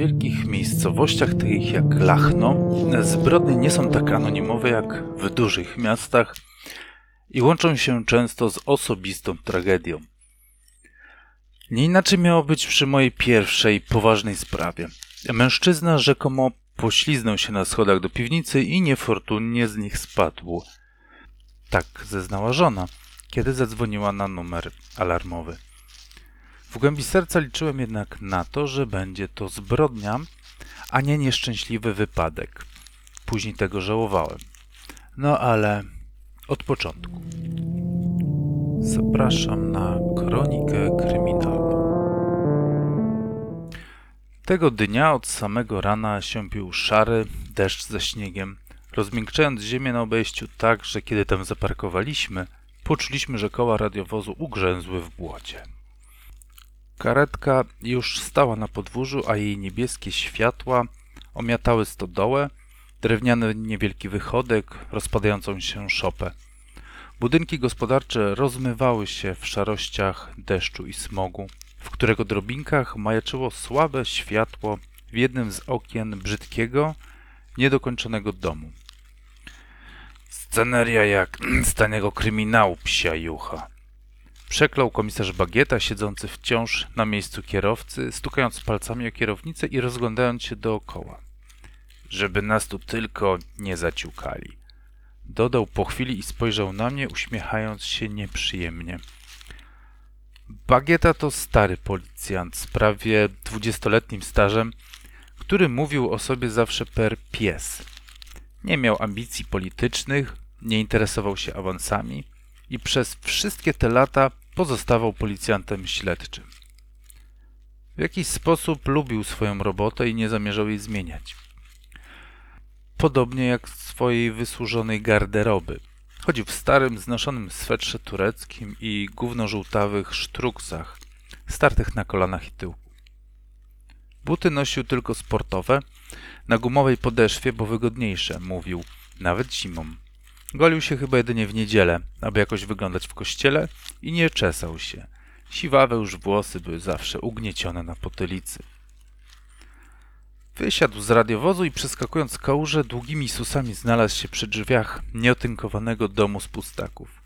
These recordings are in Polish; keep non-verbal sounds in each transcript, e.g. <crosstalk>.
niewielkich miejscowościach, takich jak Lachno, zbrodnie nie są tak anonimowe jak w dużych miastach i łączą się często z osobistą tragedią. Nie inaczej miało być przy mojej pierwszej poważnej sprawie. Mężczyzna rzekomo pośliznął się na schodach do piwnicy i niefortunnie z nich spadł. Tak zeznała żona, kiedy zadzwoniła na numer alarmowy. W głębi serca liczyłem jednak na to, że będzie to zbrodnia, a nie nieszczęśliwy wypadek. Później tego żałowałem. No ale od początku. Zapraszam na kronikę kryminalną. Tego dnia od samego rana siąpił szary deszcz ze śniegiem, rozmiękczając ziemię na obejściu tak, że kiedy tam zaparkowaliśmy, poczuliśmy, że koła radiowozu ugrzęzły w błocie. Karetka już stała na podwórzu, a jej niebieskie światła omiatały stodołę, drewniany niewielki wychodek, rozpadającą się szopę. Budynki gospodarcze rozmywały się w szarościach deszczu i smogu, w którego drobinkach majaczyło słabe światło w jednym z okien brzydkiego, niedokończonego domu. Sceneria jak <clears throat> z taniego kryminału psia jucha. Przeklął komisarz Bagieta, siedzący wciąż na miejscu kierowcy, stukając palcami o kierownicę i rozglądając się dookoła. Żeby nas tu tylko nie zaciukali. Dodał po chwili i spojrzał na mnie, uśmiechając się nieprzyjemnie. Bagieta to stary policjant z prawie dwudziestoletnim stażem, który mówił o sobie zawsze per pies. Nie miał ambicji politycznych, nie interesował się awansami i przez wszystkie te lata pozostawał policjantem śledczym. W jakiś sposób lubił swoją robotę i nie zamierzał jej zmieniać. Podobnie jak swojej wysłużonej garderoby. Chodził w starym, znoszonym swetrze tureckim i gównożółtawych sztruksach, startych na kolanach i tyłku. Buty nosił tylko sportowe, na gumowej podeszwie, bo wygodniejsze, mówił, nawet zimą. Golił się chyba jedynie w niedzielę, aby jakoś wyglądać w kościele i nie czesał się. Siwawe już włosy były zawsze ugniecione na potylicy. Wysiadł z radiowozu i przeskakując kałuże długimi susami znalazł się przy drzwiach nieotynkowanego domu z pustaków.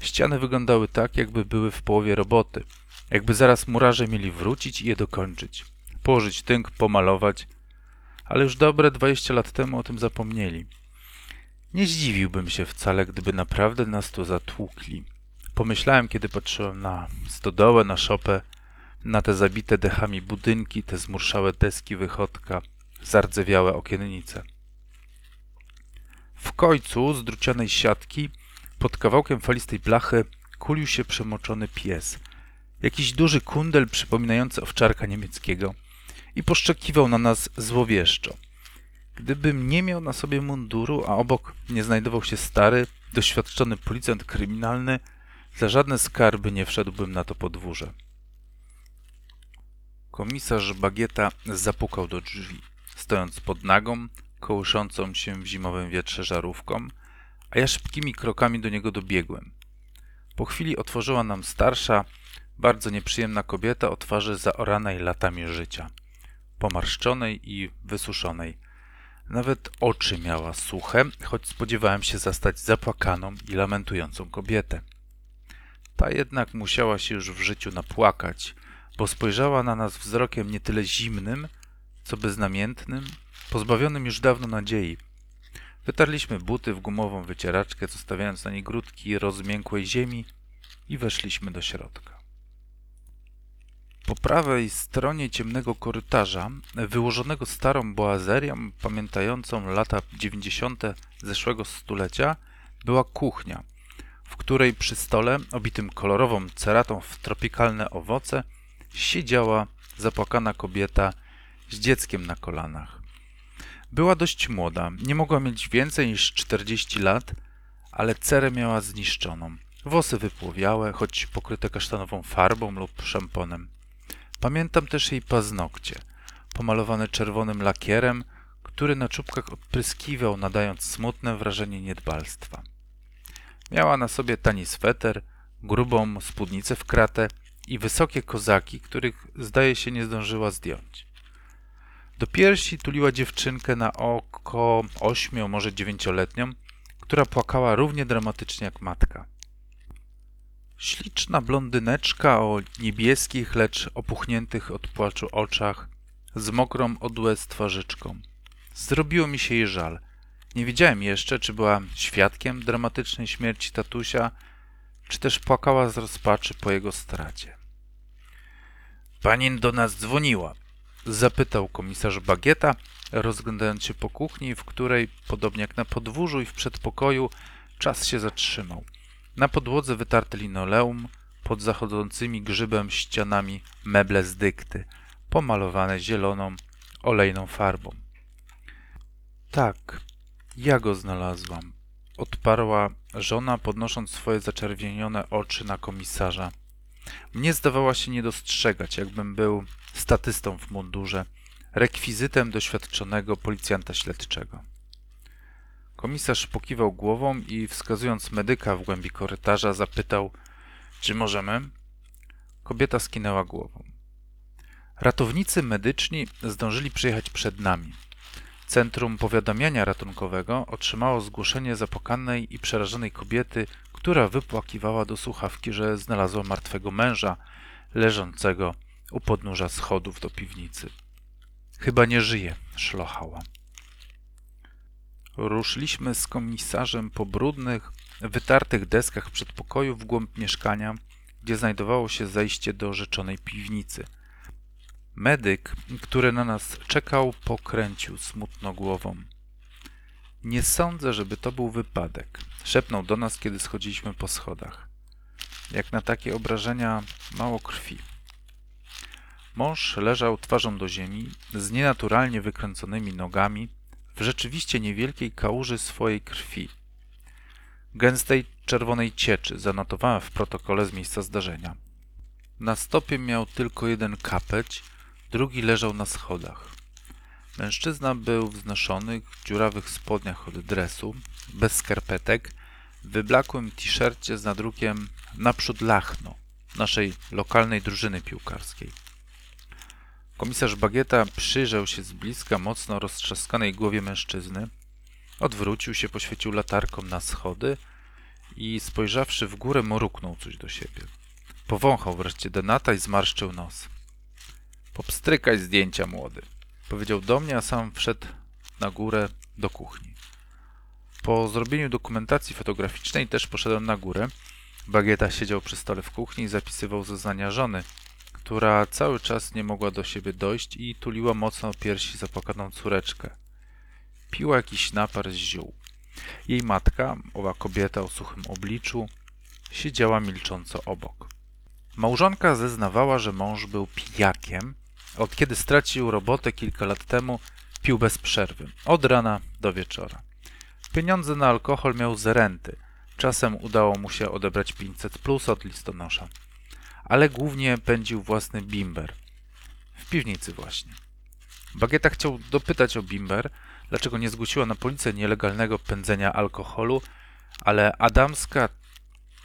Ściany wyglądały tak, jakby były w połowie roboty, jakby zaraz murarze mieli wrócić i je dokończyć, położyć tynk, pomalować, ale już dobre dwadzieścia lat temu o tym zapomnieli. Nie zdziwiłbym się wcale, gdyby naprawdę nas tu zatłukli. Pomyślałem, kiedy patrzyłem na stodołę, na szopę, na te zabite dechami budynki, te zmurszałe deski wychodka, zardzewiałe okiennice. W końcu z drucianej siatki, pod kawałkiem falistej blachy, kulił się przemoczony pies. Jakiś duży kundel przypominający owczarka niemieckiego i poszczekiwał na nas złowieszczo. Gdybym nie miał na sobie munduru, a obok nie znajdował się stary, doświadczony policjant kryminalny, za żadne skarby nie wszedłbym na to podwórze. Komisarz Bagieta zapukał do drzwi, stojąc pod nagą, kołyszącą się w zimowym wietrze żarówką, a ja szybkimi krokami do niego dobiegłem. Po chwili otworzyła nam starsza, bardzo nieprzyjemna kobieta o twarzy zaoranej latami życia, pomarszczonej i wysuszonej. Nawet oczy miała suche, choć spodziewałem się zastać zapłakaną i lamentującą kobietę. Ta jednak musiała się już w życiu napłakać, bo spojrzała na nas wzrokiem nie tyle zimnym, co beznamiętnym, pozbawionym już dawno nadziei. Wytarliśmy buty w gumową wycieraczkę, zostawiając na niej grudki rozmiękłej ziemi i weszliśmy do środka. Po prawej stronie ciemnego korytarza, wyłożonego starą boazerią pamiętającą lata dziewięćdziesiąte zeszłego stulecia, była kuchnia, w której przy stole, obitym kolorową ceratą w tropikalne owoce, siedziała zapłakana kobieta z dzieckiem na kolanach. Była dość młoda, nie mogła mieć więcej niż 40 lat, ale cerę miała zniszczoną. Włosy wypłowiałe, choć pokryte kasztanową farbą lub szamponem. Pamiętam też jej paznokcie, pomalowane czerwonym lakierem, który na czubkach odpryskiwał, nadając smutne wrażenie niedbalstwa. Miała na sobie tani sweter, grubą spódnicę w kratę i wysokie kozaki, których zdaje się nie zdążyła zdjąć. Do piersi tuliła dziewczynkę na oko ośmiu, może dziewięcioletnią, która płakała równie dramatycznie jak matka. Śliczna blondyneczka o niebieskich, lecz opuchniętych od płaczu oczach, z mokrą od łez twarzyczką. Zrobiło mi się jej żal. Nie wiedziałem jeszcze, czy była świadkiem dramatycznej śmierci tatusia, czy też płakała z rozpaczy po jego stracie. Pani do nas dzwoniła, zapytał komisarz Bagieta, rozglądając się po kuchni, w której, podobnie jak na podwórzu i w przedpokoju, czas się zatrzymał. Na podłodze wytarte linoleum, pod zachodzącymi grzybem ścianami meble z dykty, pomalowane zieloną, olejną farbą. Tak, ja go znalazłam, odparła żona, podnosząc swoje zaczerwienione oczy na komisarza. Mnie zdawała się nie dostrzegać, jakbym był statystą w mundurze, rekwizytem doświadczonego policjanta śledczego. Komisarz pokiwał głową i wskazując medyka w głębi korytarza zapytał, czy możemy? Kobieta skinęła głową. Ratownicy medyczni zdążyli przyjechać przed nami. Centrum Powiadamiania Ratunkowego otrzymało zgłoszenie zapłakanej i przerażonej kobiety, która wypłakiwała do słuchawki, że znalazła martwego męża leżącego u podnóża schodów do piwnicy. Chyba nie żyje, szlochała. Ruszyliśmy z komisarzem po brudnych, wytartych deskach przedpokoju w głąb mieszkania, gdzie znajdowało się zejście do rzeczonej piwnicy. Medyk, który na nas czekał, pokręcił smutno głową. Nie sądzę, żeby to był wypadek. Szepnął do nas, kiedy schodziliśmy po schodach. Jak na takie obrażenia, mało krwi. Mąż leżał twarzą do ziemi, z nienaturalnie wykręconymi nogami, w rzeczywiście niewielkiej kałuży swojej krwi. Gęstej czerwonej cieczy zanotowałem w protokole z miejsca zdarzenia. Na stopie miał tylko jeden kapeć, drugi leżał na schodach. Mężczyzna był w znoszonych, dziurawych spodniach od dresu, bez skarpetek, w wyblakłym t-shircie z nadrukiem naprzód Lachno, naszej lokalnej drużyny piłkarskiej. Komisarz Bagieta przyjrzał się z bliska mocno roztrzaskanej głowie mężczyzny, odwrócił się, poświecił latarką na schody i spojrzawszy w górę, mruknął coś do siebie. Powąchał wreszcie denata i zmarszczył nos. Popstrykaj zdjęcia, młody, powiedział do mnie, a sam wszedł na górę do kuchni. Po zrobieniu dokumentacji fotograficznej też poszedłem na górę. Bagieta siedział przy stole w kuchni i zapisywał zeznania żony, która cały czas nie mogła do siebie dojść i tuliła mocno piersi zapłakaną córeczkę. Piła jakiś napar z ziół. Jej matka, owa kobieta o suchym obliczu, siedziała milcząco obok. Małżonka zeznawała, że mąż był pijakiem. Od kiedy stracił robotę kilka lat temu, pił bez przerwy, od rana do wieczora. Pieniądze na alkohol miał z renty. Czasem udało mu się odebrać 500 plus od listonosza ale głównie pędził własny bimber. W piwnicy właśnie. Bagieta chciał dopytać o bimber, dlaczego nie zgłosiła na policję nielegalnego pędzenia alkoholu, ale Adamska,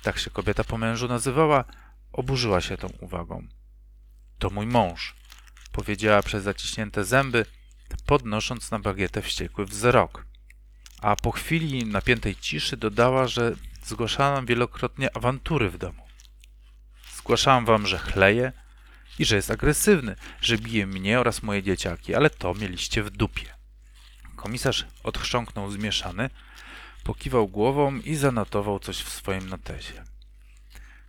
tak się kobieta po mężu nazywała, oburzyła się tą uwagą. To mój mąż, powiedziała przez zaciśnięte zęby, podnosząc na bagietę wściekły wzrok. A po chwili napiętej ciszy dodała, że zgłaszałam wielokrotnie awantury w domu. Zgłaszałem wam, że chleje i że jest agresywny, że bije mnie oraz moje dzieciaki, ale to mieliście w dupie. Komisarz odchrząknął zmieszany, pokiwał głową i zanotował coś w swoim notesie.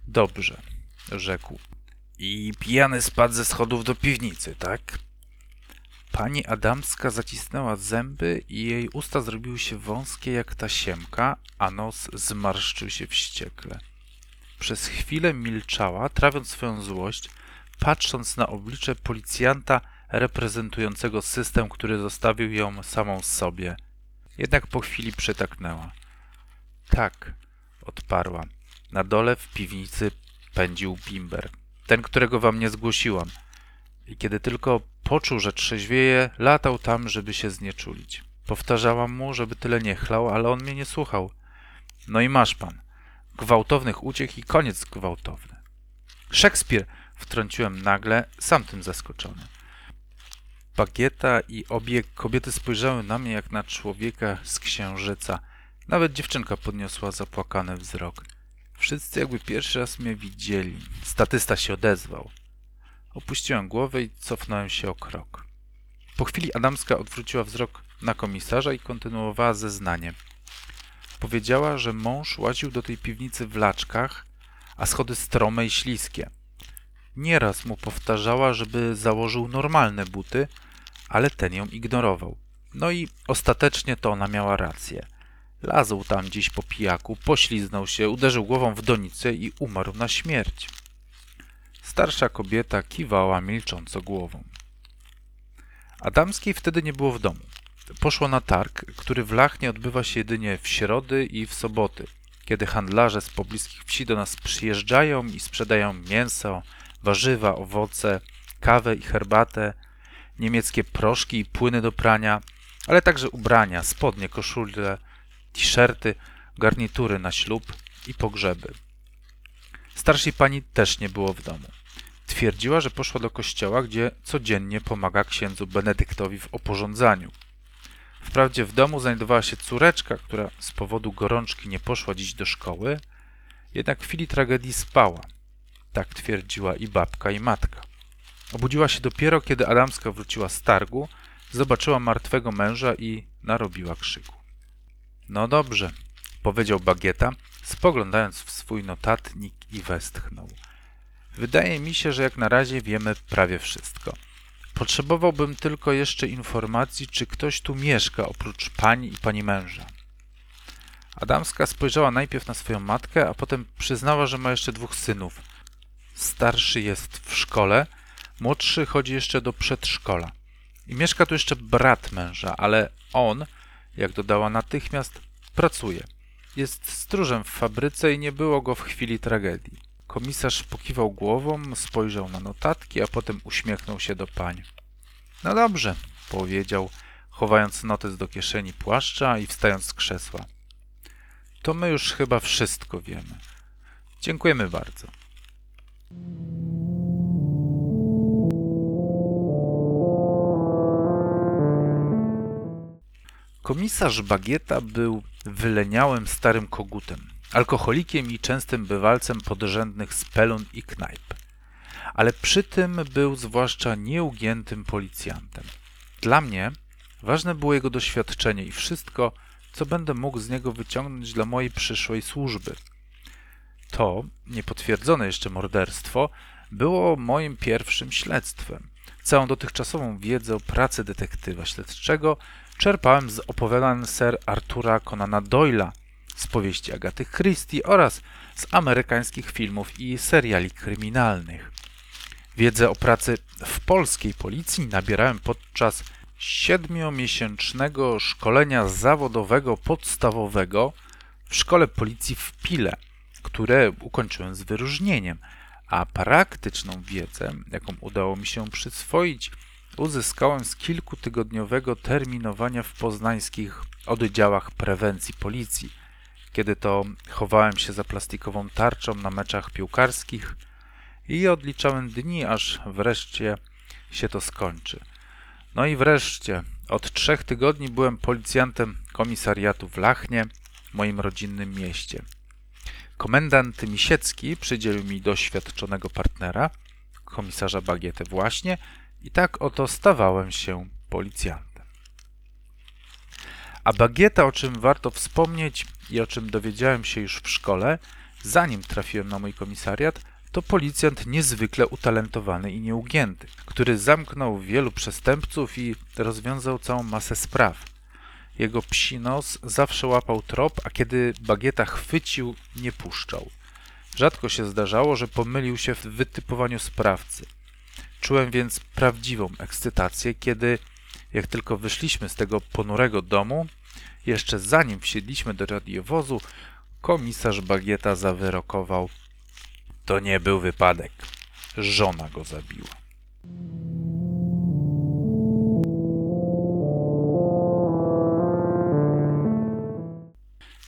Dobrze, rzekł. I pijany spadł ze schodów do piwnicy, tak? Pani Adamska zacisnęła zęby i jej usta zrobiły się wąskie jak tasiemka, a nos zmarszczył się wściekle. Przez chwilę milczała, trawiąc swoją złość, patrząc na oblicze policjanta reprezentującego system, który zostawił ją samą sobie. Jednak po chwili przytaknęła. Tak, odparła. Na dole w piwnicy pędził bimber. Ten, którego wam nie zgłosiłam. I kiedy tylko poczuł, że trzeźwieje, latał tam, żeby się znieczulić. Powtarzałam mu, żeby tyle nie chlał, ale on mnie nie słuchał. No i masz pan gwałtownych uciech i koniec gwałtowny. Szekspir, wtrąciłem nagle, sam tym zaskoczony. Bagieta i obie kobiety spojrzały na mnie jak na człowieka z księżyca. Nawet dziewczynka podniosła zapłakany wzrok. Wszyscy jakby pierwszy raz mnie widzieli. Statysta się odezwał. Opuściłem głowę i cofnąłem się o krok. Po chwili Adamska odwróciła wzrok na komisarza i kontynuowała zeznanie. Powiedziała, że mąż łaził do tej piwnicy w laczkach, a schody strome i śliskie. Nieraz mu powtarzała, żeby założył normalne buty, ale ten ją ignorował. No i ostatecznie to ona miała rację. Lazł tam gdzieś po pijaku, pośliznął się, uderzył głową w donicę i umarł na śmierć. Starsza kobieta kiwała milcząco głową. Adamskiej wtedy nie było w domu. Poszła na targ, który w Lachnie odbywa się jedynie w środy i w soboty, kiedy handlarze z pobliskich wsi do nas przyjeżdżają i sprzedają mięso, warzywa, owoce, kawę i herbatę, niemieckie proszki i płyny do prania, ale także ubrania, spodnie, koszule, t-shirty, garnitury na ślub i pogrzeby. Starszej pani też nie było w domu. Twierdziła, że poszła do kościoła, gdzie codziennie pomaga księdzu Benedyktowi w oporządzaniu. Wprawdzie w domu znajdowała się córeczka, która z powodu gorączki nie poszła dziś do szkoły, jednak w chwili tragedii spała. Tak twierdziła i babka, i matka. Obudziła się dopiero, kiedy Adamska wróciła z targu, zobaczyła martwego męża i narobiła krzyku. No dobrze, powiedział Bagieta, spoglądając w swój notatnik i westchnął. Wydaje mi się, że jak na razie wiemy prawie wszystko. Potrzebowałbym tylko jeszcze informacji, czy ktoś tu mieszka oprócz pani i pani męża. Adamska spojrzała najpierw na swoją matkę, a potem przyznała, że ma jeszcze dwóch synów. Starszy jest w szkole, młodszy chodzi jeszcze do przedszkola. I mieszka tu jeszcze brat męża, ale on, jak dodała natychmiast, pracuje. Jest stróżem w fabryce i nie było go w chwili tragedii. Komisarz pokiwał głową, spojrzał na notatki, a potem uśmiechnął się do pań. No dobrze, powiedział, chowając notes do kieszeni płaszcza i wstając z krzesła. To my już chyba wszystko wiemy. Dziękujemy bardzo. Komisarz Bagieta był wyleniałym starym kogutem, alkoholikiem i częstym bywalcem podrzędnych spelun i knajp. Ale przy tym był zwłaszcza nieugiętym policjantem. Dla mnie ważne było jego doświadczenie i wszystko, co będę mógł z niego wyciągnąć dla mojej przyszłej służby. To, niepotwierdzone jeszcze morderstwo, było moim pierwszym śledztwem. Całą dotychczasową wiedzę o pracy detektywa śledczego czerpałem z opowiadań Sir Artura Conana Doyla, z powieści Agaty Christie oraz z amerykańskich filmów i seriali kryminalnych. Wiedzę o pracy w polskiej policji nabierałem podczas siedmiomiesięcznego szkolenia zawodowego podstawowego w szkole policji w Pile, które ukończyłem z wyróżnieniem, a praktyczną wiedzę, jaką udało mi się przyswoić, uzyskałem z kilkutygodniowego terminowania w poznańskich oddziałach prewencji policji, kiedy to chowałem się za plastikową tarczą na meczach piłkarskich i odliczałem dni, aż wreszcie się to skończy. No i wreszcie, od trzech tygodni byłem policjantem komisariatu w Lachnie, moim rodzinnym mieście. Komendant Misiecki przydzielił mi doświadczonego partnera, komisarza Bagietę właśnie, i tak oto stawałem się policjantem. A Bagieta, o czym warto wspomnieć i o czym dowiedziałem się już w szkole, zanim trafiłem na mój komisariat, to policjant niezwykle utalentowany i nieugięty, który zamknął wielu przestępców i rozwiązał całą masę spraw. Jego psi nos zawsze łapał trop, a kiedy bagieta chwycił, nie puszczał. Rzadko się zdarzało, że pomylił się w wytypowaniu sprawcy. Czułem więc prawdziwą ekscytację, kiedy, jak tylko wyszliśmy z tego ponurego domu, jeszcze zanim wsiedliśmy do radiowozu, komisarz Bagieta zawyrokował. To nie był wypadek. Żona go zabiła.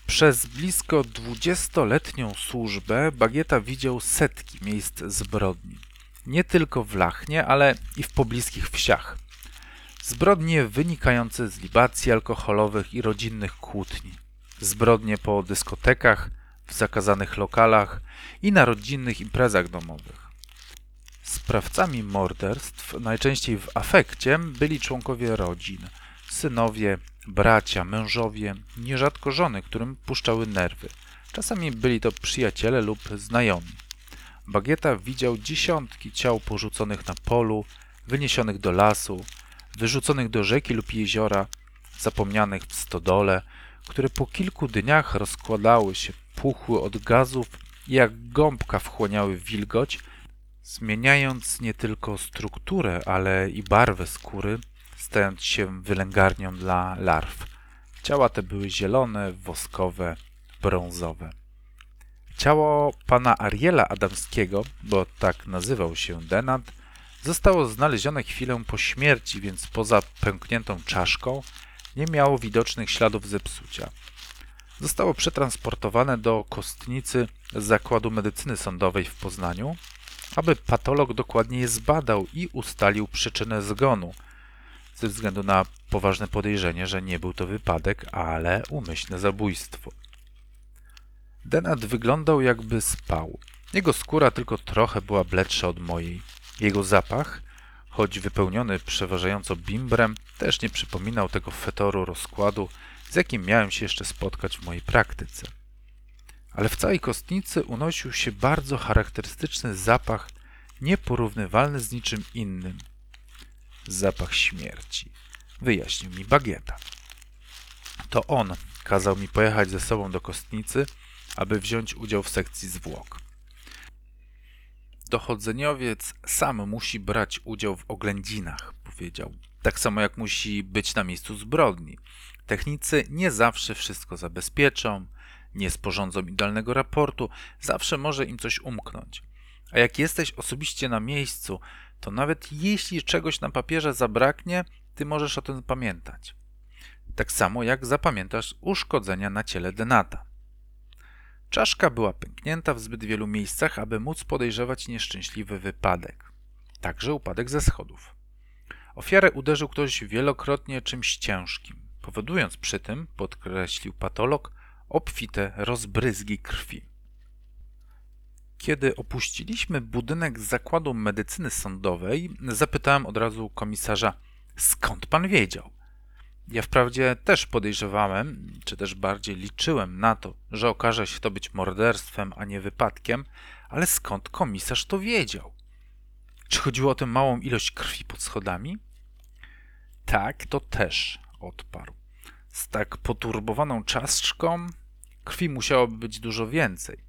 Przez blisko dwudziestoletnią służbę Bagieta widział setki miejsc zbrodni nie tylko w Lachnie, ale i w pobliskich wsiach. Zbrodnie wynikające z libacji alkoholowych i rodzinnych kłótni. Zbrodnie po dyskotekach, w zakazanych lokalach i na rodzinnych imprezach domowych. Sprawcami morderstw, najczęściej w afekcie, byli członkowie rodzin, synowie, bracia, mężowie, nierzadko żony, którym puszczały nerwy. Czasami byli to przyjaciele lub znajomi. Bagieta widział dziesiątki ciał porzuconych na polu, wyniesionych do lasu, wyrzuconych do rzeki lub jeziora, zapomnianych w stodole, które po kilku dniach rozkładały się, puchły od gazów i jak gąbka wchłaniały wilgoć, zmieniając nie tylko strukturę, ale i barwę skóry, stając się wylęgarnią dla larw. Ciała te były zielone, woskowe, brązowe. Ciało pana Ariela Adamskiego, bo tak nazywał się Denat, zostało znalezione chwilę po śmierci, więc poza pękniętą czaszką nie miało widocznych śladów zepsucia. Zostało przetransportowane do kostnicy z Zakładu Medycyny Sądowej w Poznaniu, aby patolog dokładnie je zbadał i ustalił przyczynę zgonu, ze względu na poważne podejrzenie, że nie był to wypadek, ale umyślne zabójstwo. Denat wyglądał jakby spał. Jego skóra tylko trochę była bledsza od mojej. Jego zapach, choć wypełniony przeważająco bimbrem, też nie przypominał tego fetoru rozkładu, z jakim miałem się jeszcze spotkać w mojej praktyce. Ale w całej kostnicy unosił się bardzo charakterystyczny zapach, nieporównywalny z niczym innym. Zapach śmierci, wyjaśnił mi Bagieta. To on kazał mi pojechać ze sobą do kostnicy, aby wziąć udział w sekcji zwłok. Dochodzeniowiec sam musi brać udział w oględzinach, powiedział. Tak samo jak musi być na miejscu zbrodni. Technicy nie zawsze wszystko zabezpieczą, nie sporządzą idealnego raportu, zawsze może im coś umknąć. A jak jesteś osobiście na miejscu, to nawet jeśli czegoś na papierze zabraknie, ty możesz o tym pamiętać. Tak samo jak zapamiętasz uszkodzenia na ciele Denata. Czaszka była pęknięta w zbyt wielu miejscach, aby móc podejrzewać nieszczęśliwy wypadek. Także upadek ze schodów. Ofiarę uderzył ktoś wielokrotnie czymś ciężkim, powodując przy tym, podkreślił patolog, obfite rozbryzgi krwi. Kiedy opuściliśmy budynek zakładu medycyny sądowej, zapytałem od razu komisarza, skąd pan wiedział? Ja wprawdzie też podejrzewałem, czy też bardziej liczyłem na to, że okaże się to być morderstwem, a nie wypadkiem, ale skąd komisarz to wiedział? Czy chodziło o tę małą ilość krwi pod schodami? Tak, to też, odparł. Z tak poturbowaną czaszką krwi musiałoby być dużo więcej,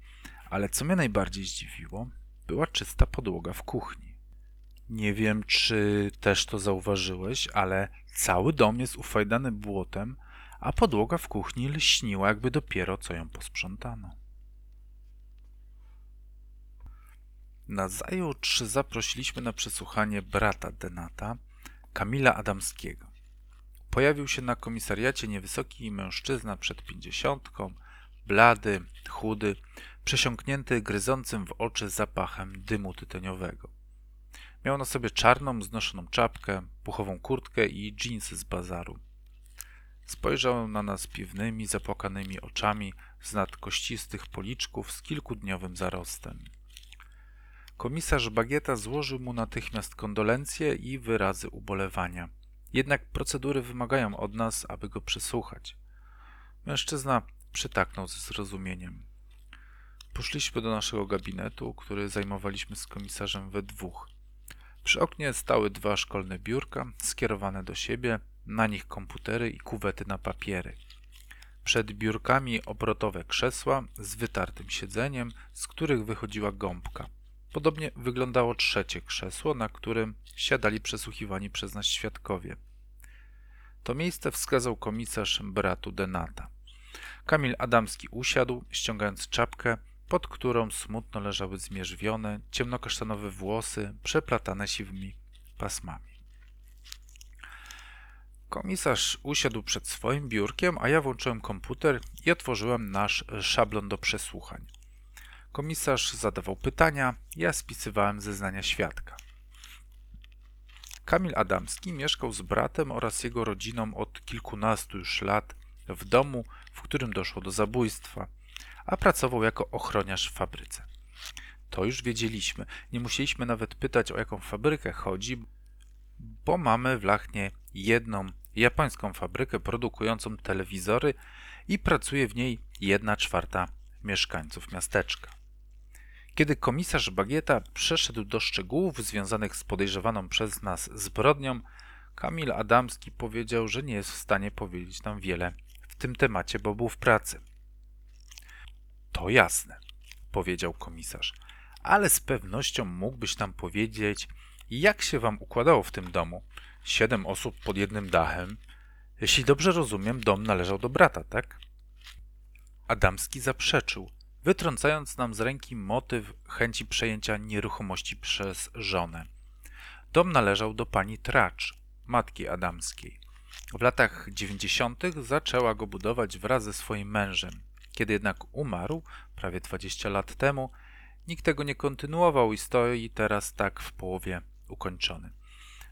ale co mnie najbardziej zdziwiło, była czysta podłoga w kuchni. Nie wiem, czy też to zauważyłeś, ale cały dom jest ufajdany błotem, a podłoga w kuchni lśniła, jakby dopiero co ją posprzątano. Nazajutrz zaprosiliśmy na przesłuchanie brata Denata, Kamila Adamskiego. Pojawił się na komisariacie niewysoki mężczyzna przed pięćdziesiątką, blady, chudy, przesiąknięty gryzącym w oczy zapachem dymu tytoniowego. Miał na sobie czarną, znoszoną czapkę, puchową kurtkę i dżinsy z bazaru. Spojrzał na nas piwnymi, zapłakanymi oczami z nad kościstych policzków z kilkudniowym zarostem. Komisarz Bagieta złożył mu natychmiast kondolencje i wyrazy ubolewania. Jednak procedury wymagają od nas, aby go przesłuchać. Mężczyzna przytaknął ze zrozumieniem. Poszliśmy do naszego gabinetu, który zajmowaliśmy z komisarzem we dwóch. Przy oknie stały dwa szkolne biurka skierowane do siebie, na nich komputery i kuwety na papiery. Przed biurkami obrotowe krzesła z wytartym siedzeniem, z których wychodziła gąbka. Podobnie wyglądało trzecie krzesło, na którym siadali przesłuchiwani przez nas świadkowie. To miejsce wskazał komisarz bratu Denata. Kamil Adamski usiadł, ściągając czapkę, pod którą smutno leżały zmierzwione, ciemnokasztanowe włosy przeplatane siwymi pasmami. Komisarz usiadł przed swoim biurkiem, a ja włączyłem komputer i otworzyłem nasz szablon do przesłuchań. Komisarz zadawał pytania, ja spisywałem zeznania świadka. Kamil Adamski mieszkał z bratem oraz jego rodziną od kilkunastu już lat w domu, w którym doszło do zabójstwa, a pracował jako ochroniarz w fabryce. To już wiedzieliśmy. Nie musieliśmy nawet pytać, o jaką fabrykę chodzi, bo mamy w Lachnie jedną japońską fabrykę produkującą telewizory i pracuje w niej jedna czwarta mieszkańców miasteczka. Kiedy komisarz Bagieta przeszedł do szczegółów związanych z podejrzewaną przez nas zbrodnią, Kamil Adamski powiedział, że nie jest w stanie powiedzieć nam wiele w tym temacie, bo był w pracy. To jasne, powiedział komisarz, ale z pewnością mógłbyś nam powiedzieć, jak się wam układało w tym domu. Siedem osób pod jednym dachem. Jeśli dobrze rozumiem, dom należał do brata, tak? Adamski zaprzeczył, wytrącając nam z ręki motyw chęci przejęcia nieruchomości przez żonę. Dom należał do pani Tracz, matki Adamskiej. W latach dziewięćdziesiątych zaczęła go budować wraz ze swoim mężem. Kiedy jednak umarł, prawie 20 lat temu, nikt tego nie kontynuował i stoi teraz tak w połowie ukończony.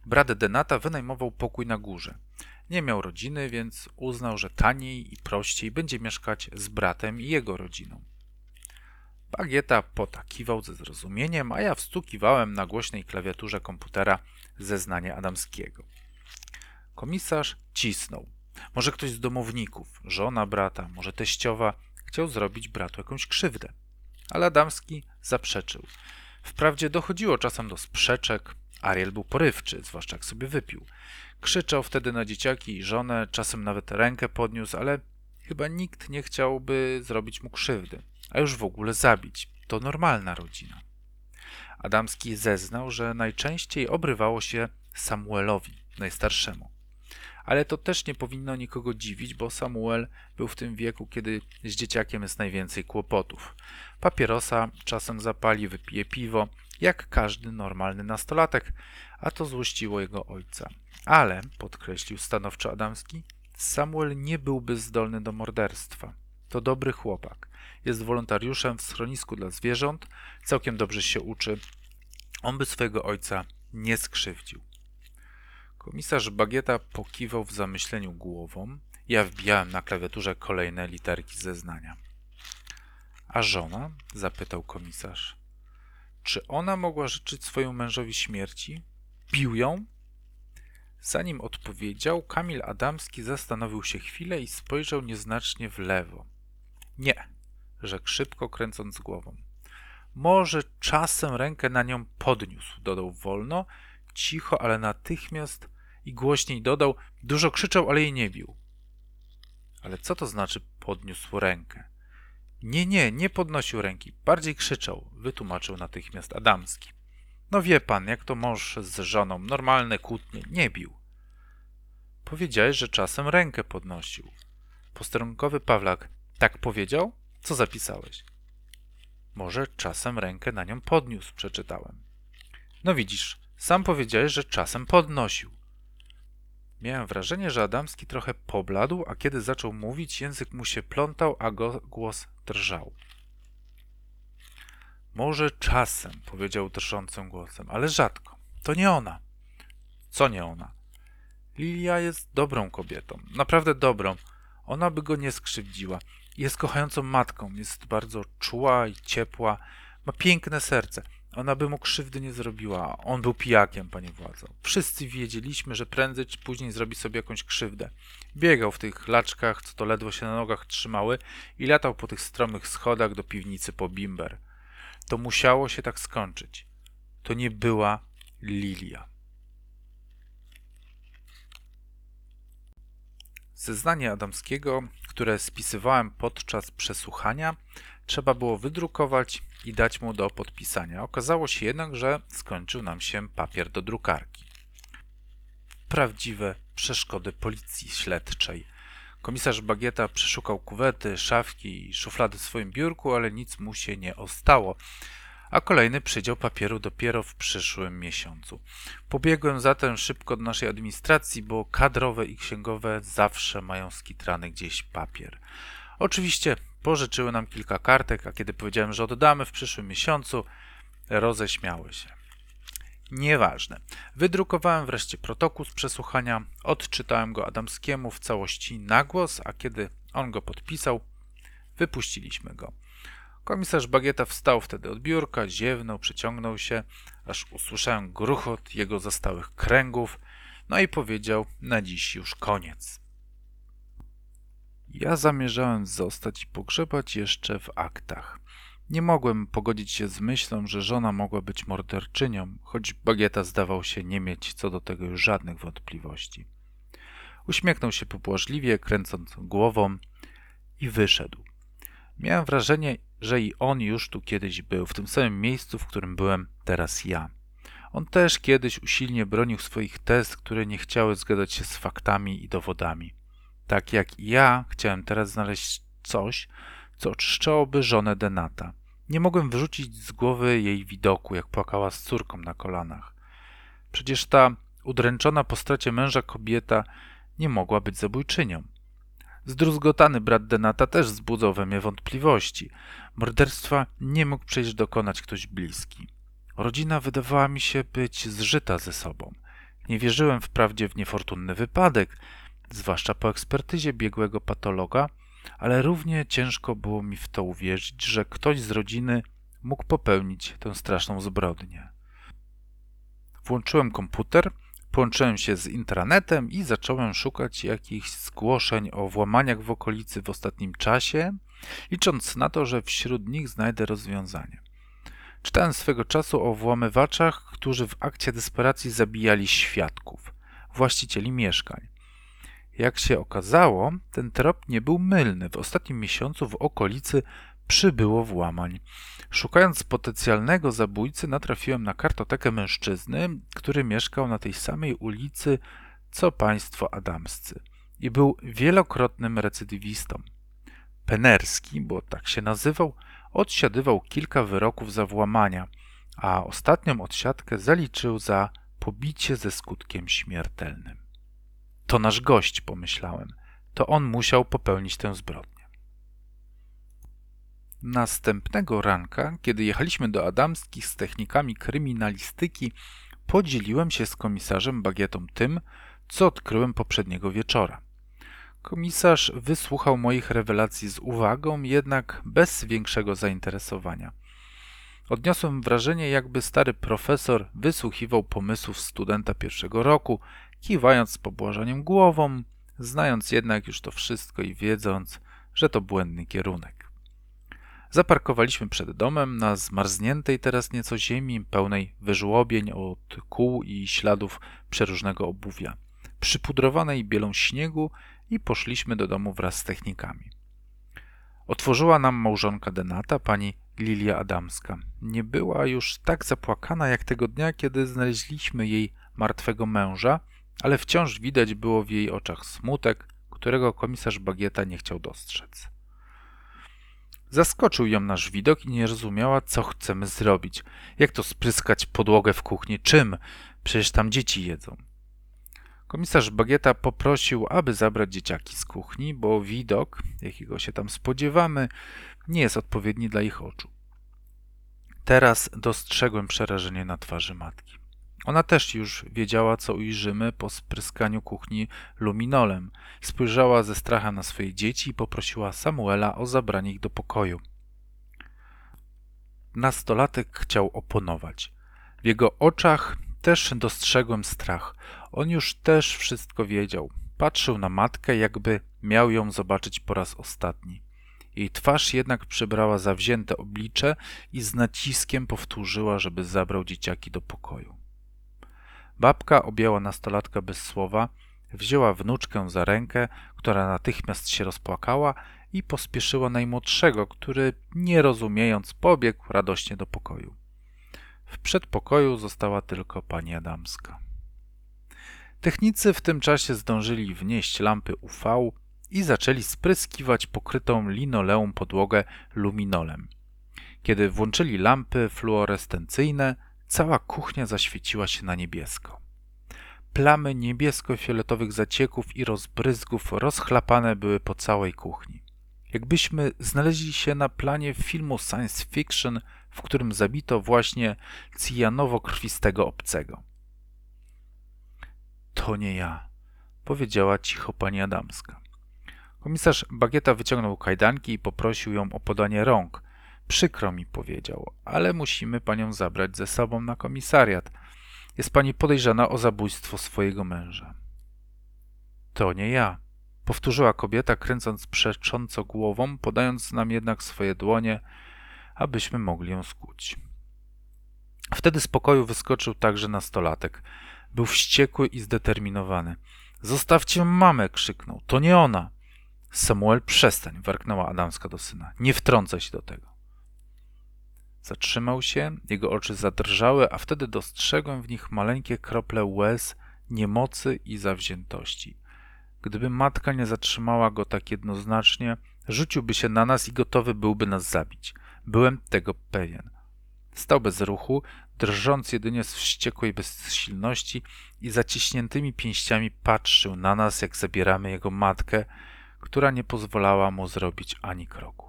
Brat Denata wynajmował pokój na górze. Nie miał rodziny, więc uznał, że taniej i prościej będzie mieszkać z bratem i jego rodziną. Bagieta potakiwał ze zrozumieniem, a ja wstukiwałem na głośnej klawiaturze komputera zeznanie Adamskiego. Komisarz cisnął. Może ktoś z domowników, żona brata, może teściowa, chciał zrobić bratu jakąś krzywdę. Ale Adamski zaprzeczył. Wprawdzie dochodziło czasem do sprzeczek, Ariel był porywczy, zwłaszcza jak sobie wypił. Krzyczał wtedy na dzieciaki i żonę, czasem nawet rękę podniósł, ale chyba nikt nie chciałby zrobić mu krzywdy, a już w ogóle zabić. To normalna rodzina. Adamski zeznał, że najczęściej obrywało się Samuelowi, najstarszemu. Ale to też nie powinno nikogo dziwić, bo Samuel był w tym wieku, kiedy z dzieciakiem jest najwięcej kłopotów. Papierosa czasem zapali, wypije piwo, jak każdy normalny nastolatek, a to złościło jego ojca. Ale, podkreślił stanowczo Adamski, Samuel nie byłby zdolny do morderstwa. To dobry chłopak. Jest wolontariuszem w schronisku dla zwierząt, całkiem dobrze się uczy. On by swojego ojca nie skrzywdził. Komisarz Bagieta pokiwał w zamyśleniu głową. Ja wbijałem na klawiaturze kolejne literki zeznania. A żona? zapytał komisarz. Czy ona mogła życzyć swojemu mężowi śmierci? Bił ją? Zanim odpowiedział, Kamil Adamski zastanowił się chwilę i spojrzał nieznacznie w lewo. Nie, rzekł szybko, kręcąc głową. Może czasem rękę na nią podniósł, dodał wolno, cicho, ale natychmiast i głośniej dodał, dużo krzyczał, ale jej nie bił. Ale co to znaczy podniósł rękę? Nie, nie, nie podnosił ręki, bardziej krzyczał, wytłumaczył natychmiast Adamski. No wie pan, jak to mąż z żoną, normalne kłótnie, nie bił. Powiedziałeś, że czasem rękę podnosił. Posterunkowy Pawlak tak powiedział? Co zapisałeś? Może czasem rękę na nią podniósł, przeczytałem. No widzisz, sam powiedziałeś, że czasem podnosił. Miałem wrażenie, że Adamski trochę pobladł, a kiedy zaczął mówić, język mu się plątał, a go, głos drżał. Może czasem, powiedział drżącym głosem, ale rzadko. To nie ona. Co nie ona? Lilia jest dobrą kobietą, naprawdę dobrą. Ona by go nie skrzywdziła. Jest kochającą matką, jest bardzo czuła i ciepła, ma piękne serce. Ona by mu krzywdy nie zrobiła. On był pijakiem, panie władzo. Wszyscy wiedzieliśmy, że prędzej czy później zrobi sobie jakąś krzywdę. Biegał w tych laczkach, co to ledwo się na nogach trzymały i latał po tych stromych schodach do piwnicy po bimber. To musiało się tak skończyć. To nie była Lilia. Zeznanie Adamskiego, które spisywałem podczas przesłuchania, trzeba było wydrukować i dać mu do podpisania. Okazało się jednak, że skończył nam się papier do drukarki. Prawdziwe przeszkody policji śledczej. Komisarz Bagieta przeszukał kuwety, szafki i szuflady w swoim biurku, ale nic mu się nie ostało a kolejny przydział papieru dopiero w przyszłym miesiącu. Pobiegłem zatem szybko do naszej administracji, bo kadrowe i księgowe zawsze mają skitrany gdzieś papier. Oczywiście pożyczyły nam kilka kartek, a kiedy powiedziałem, że oddamy w przyszłym miesiącu, roześmiały się. Nieważne. Wydrukowałem wreszcie protokół z przesłuchania, odczytałem go Adamskiemu w całości na głos, a kiedy on go podpisał, wypuściliśmy go. Komisarz Bagieta wstał wtedy od biurka, ziewnął, przeciągnął się, aż usłyszałem gruchot jego zastałych kręgów, no i powiedział: Na dziś już koniec. Ja zamierzałem zostać i pogrzebać jeszcze w aktach. Nie mogłem pogodzić się z myślą, że żona mogła być morderczynią, choć Bagieta zdawał się nie mieć co do tego już żadnych wątpliwości. Uśmiechnął się pobłażliwie, kręcąc głową i wyszedł. Miałem wrażenie, że i on już tu kiedyś był, w tym samym miejscu, w którym byłem teraz ja. On też kiedyś usilnie bronił swoich tez, które nie chciały zgadzać się z faktami i dowodami. Tak jak i ja chciałem teraz znaleźć coś, co oczyszczałoby żonę Denata. Nie mogłem wyrzucić z głowy jej widoku, jak płakała z córką na kolanach. Przecież ta udręczona po stracie męża kobieta nie mogła być zabójczynią. Zdruzgotany brat Denata też wzbudzał we mnie wątpliwości. Morderstwa nie mógł przecież dokonać ktoś bliski. Rodzina wydawała mi się być zżyta ze sobą. Nie wierzyłem wprawdzie w niefortunny wypadek, zwłaszcza po ekspertyzie biegłego patologa, ale równie ciężko było mi w to uwierzyć, że ktoś z rodziny mógł popełnić tę straszną zbrodnię. Włączyłem komputer, połączyłem się z intranetem i zacząłem szukać jakichś zgłoszeń o włamaniach w okolicy w ostatnim czasie, licząc na to, że wśród nich znajdę rozwiązanie. Czytałem swego czasu o włamywaczach, którzy w akcie desperacji zabijali świadków, właścicieli mieszkań. Jak się okazało, ten trop nie był mylny. W ostatnim miesiącu w okolicy przybyło włamań. Szukając potencjalnego zabójcy, natrafiłem na kartotekę mężczyzny, który mieszkał na tej samej ulicy co państwo adamscy i był wielokrotnym recydywistą. Penerski, bo tak się nazywał, odsiadywał kilka wyroków za włamania, a ostatnią odsiadkę zaliczył za pobicie ze skutkiem śmiertelnym. To nasz gość, pomyślałem. To on musiał popełnić tę zbrodnię. Następnego ranka, kiedy jechaliśmy do Adamskich z technikami kryminalistyki, podzieliłem się z komisarzem Bagietą tym, co odkryłem poprzedniego wieczora. Komisarz wysłuchał moich rewelacji z uwagą, jednak bez większego zainteresowania. Odniosłem wrażenie, jakby stary profesor wysłuchiwał pomysłów studenta pierwszego roku, kiwając z pobłażaniem głową, znając jednak już to wszystko i wiedząc, że to błędny kierunek. Zaparkowaliśmy przed domem na zmarzniętej teraz nieco ziemi, pełnej wyżłobień od kół i śladów przeróżnego obuwia, przypudrowanej bielą śniegu i poszliśmy do domu wraz z technikami. Otworzyła nam małżonka Denata, pani Lilia Adamska. Nie była już tak zapłakana jak tego dnia, kiedy znaleźliśmy jej martwego męża, ale wciąż widać było w jej oczach smutek, którego komisarz Bagieta nie chciał dostrzec. Zaskoczył ją nasz widok i nie rozumiała, co chcemy zrobić. Jak to spryskać podłogę w kuchni? Czym? Przecież tam dzieci jedzą. Komisarz Bagieta poprosił, aby zabrać dzieciaki z kuchni, bo widok, jakiego się tam spodziewamy, nie jest odpowiedni dla ich oczu. Teraz dostrzegłem przerażenie na twarzy matki. Ona też już wiedziała, co ujrzymy po spryskaniu kuchni luminolem. Spojrzała ze strachem na swoje dzieci i poprosiła Samuela o zabranie ich do pokoju. Nastolatek chciał oponować. W jego oczach też dostrzegłem strach. On już też wszystko wiedział. Patrzył na matkę, jakby miał ją zobaczyć po raz ostatni. Jej twarz jednak przybrała zawzięte oblicze i z naciskiem powtórzyła, żeby zabrał dzieciaki do pokoju. Babka objęła nastolatka bez słowa, wzięła wnuczkę za rękę, która natychmiast się rozpłakała i pospieszyła najmłodszego, który, nie rozumiejąc, pobiegł radośnie do pokoju. W przedpokoju została tylko pani Adamska. Technicy w tym czasie zdążyli wnieść lampy UV i zaczęli spryskiwać pokrytą linoleum podłogę luminolem. Kiedy włączyli lampy fluorescencyjne, Cała kuchnia zaświeciła się na niebiesko. Plamy niebiesko-fioletowych zacieków i rozbryzgów rozchlapane były po całej kuchni. Jakbyśmy znaleźli się na planie filmu science fiction, w którym zabito właśnie cyjanowo-krwistego obcego. To nie ja, powiedziała cicho pani Adamska. Komisarz Bagieta wyciągnął kajdanki i poprosił ją o podanie rąk. Przykro mi powiedział, ale musimy panią zabrać ze sobą na komisariat. Jest pani podejrzana o zabójstwo swojego męża. To nie ja, powtórzyła kobieta, kręcąc przecząco głową, podając nam jednak swoje dłonie, abyśmy mogli ją skuć. Wtedy z pokoju wyskoczył także nastolatek. Był wściekły i zdeterminowany. Zostawcie mamę! krzyknął. To nie ona! Samuel, przestań! warknęła Adamska do syna. Nie wtrącaj się do tego. Zatrzymał się, jego oczy zadrżały, a wtedy dostrzegłem w nich maleńkie krople łez, niemocy i zawziętości. Gdyby matka nie zatrzymała go tak jednoznacznie, rzuciłby się na nas i gotowy byłby nas zabić. Byłem tego pewien. Stał bez ruchu, drżąc jedynie z wściekłej bezsilności i zaciśniętymi pięściami patrzył na nas, jak zabieramy jego matkę, która nie pozwalała mu zrobić ani kroku.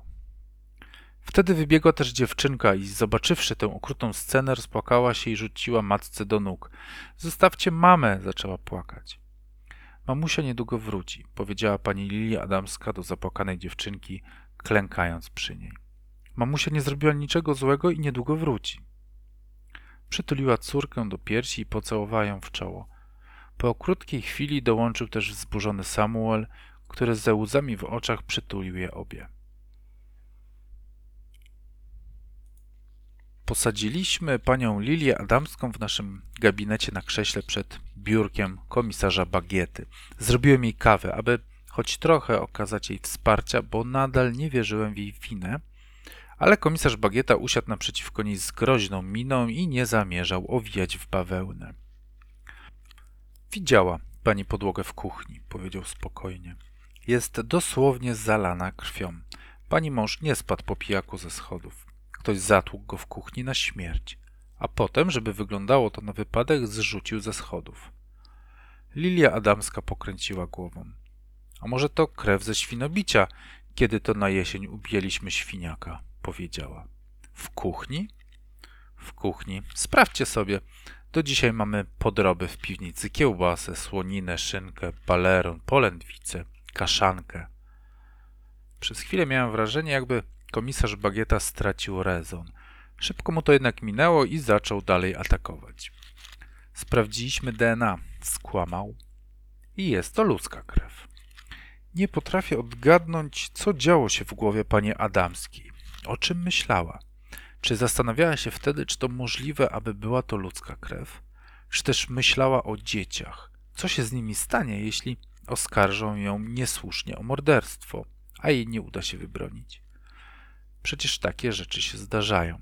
Wtedy wybiegła też dziewczynka i zobaczywszy tę okrutną scenę, rozpłakała się i rzuciła matce do nóg. Zostawcie mamę, zaczęła płakać. Mamusia niedługo wróci, powiedziała pani Lilia Adamska do zapłakanej dziewczynki, klękając przy niej. Mamusia nie zrobiła niczego złego i niedługo wróci. Przytuliła córkę do piersi i pocałowała ją w czoło. Po krótkiej chwili dołączył też wzburzony Samuel, który ze łzami w oczach przytulił je obie. Posadziliśmy panią Lilię Adamską w naszym gabinecie na krześle przed biurkiem komisarza Bagiety. Zrobiłem jej kawę, aby choć trochę okazać jej wsparcia, bo nadal nie wierzyłem w jej winę, ale komisarz Bagieta usiadł naprzeciwko niej z groźną miną i nie zamierzał owijać w bawełnę. Widziała pani podłogę w kuchni, powiedział spokojnie. Jest dosłownie zalana krwią. Pani mąż nie spadł po pijaku ze schodów. Ktoś zatłukł go w kuchni na śmierć, a potem, żeby wyglądało to na wypadek, zrzucił ze schodów. Lilia Adamska pokręciła głową. A może to krew ze świnobicia, kiedy to na jesień ubijaliśmy świniaka, powiedziała. W kuchni? W kuchni. Sprawdźcie sobie. Do dzisiaj mamy podroby w piwnicy, kiełbasę, słoninę, szynkę, paleron, polędwicę, kaszankę. Przez chwilę miałem wrażenie, jakby komisarz Bagieta stracił rezon. Szybko mu to jednak minęło i zaczął dalej atakować. Sprawdziliśmy DNA. Skłamał. I jest to ludzka krew. Nie potrafię odgadnąć, co działo się w głowie pani Adamskiej. O czym myślała? Czy zastanawiała się wtedy, czy to możliwe, aby była to ludzka krew? Czy też myślała o dzieciach? Co się z nimi stanie, jeśli oskarżą ją niesłusznie o morderstwo, a jej nie uda się wybronić? Przecież takie rzeczy się zdarzają.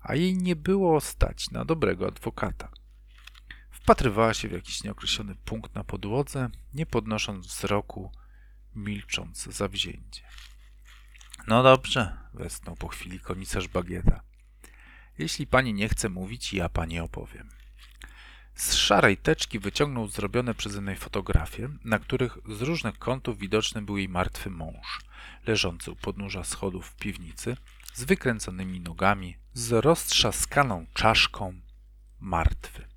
A jej nie było stać na dobrego adwokata. Wpatrywała się w jakiś nieokreślony punkt na podłodze, nie podnosząc wzroku, milcząc zawzięcie. No dobrze, westnął po chwili komisarz Bagieta. Jeśli pani nie chce mówić, ja pani opowiem. Z szarej teczki wyciągnął zrobione przeze mnie fotografie, na których z różnych kątów widoczny był jej martwy mąż, leżący u podnóża schodów w piwnicy, z wykręconymi nogami, z roztrzaskaną czaszką, martwy.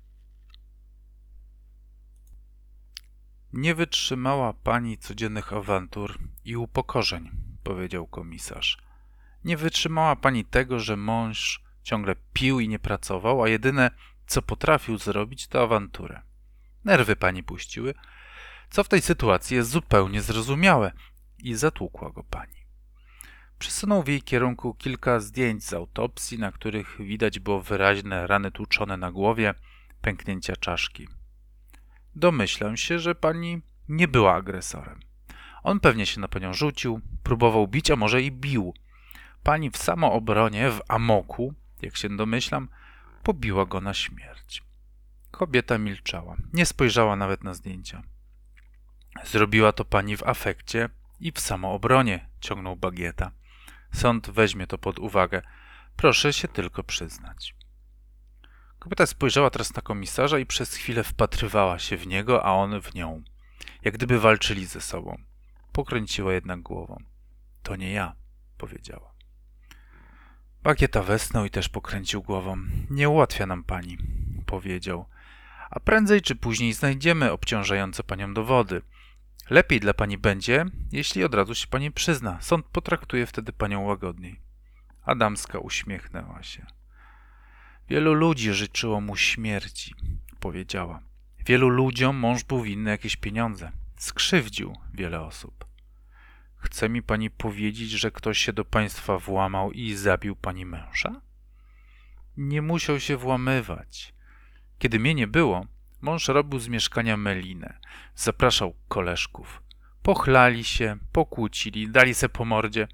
Nie wytrzymała pani codziennych awantur i upokorzeń, powiedział komisarz. Nie wytrzymała pani tego, że mąż ciągle pił i nie pracował, a jedyne, co potrafił zrobić, to awanturę. Nerwy pani puściły, co w tej sytuacji jest zupełnie zrozumiałe i zatłukła go pani. Przesunął w jej kierunku kilka zdjęć z autopsji, na których widać było wyraźne rany tłuczone na głowie, pęknięcia czaszki. Domyślam się, że pani nie była agresorem. On pewnie się na panią rzucił, próbował bić, a może i bił. Pani w samoobronie, w amoku, jak się domyślam, pobiła go na śmierć. Kobieta milczała, nie spojrzała nawet na zdjęcia. Zrobiła to pani w afekcie i w samoobronie, ciągnął Bagieta. Sąd weźmie to pod uwagę. Proszę się tylko przyznać. Kobieta spojrzała teraz na komisarza i przez chwilę wpatrywała się w niego, a on w nią. Jak gdyby walczyli ze sobą. Pokręciła jednak głową. To nie ja, powiedziała. Bagieta wesnął i też pokręcił głową. Nie ułatwia nam pani, powiedział. A prędzej czy później znajdziemy obciążające panią dowody. Lepiej dla pani będzie, jeśli od razu się pani przyzna. Sąd potraktuje wtedy panią łagodniej. Adamska uśmiechnęła się. Wielu ludzi życzyło mu śmierci, powiedziała. Wielu ludziom mąż był winny jakieś pieniądze. Skrzywdził wiele osób. Chce mi pani powiedzieć, że ktoś się do państwa włamał i zabił pani męża? Nie musiał się włamywać. Kiedy mnie nie było, mąż robił z mieszkania melinę. Zapraszał koleżków. Pochlali się, pokłócili, dali se po mordzie.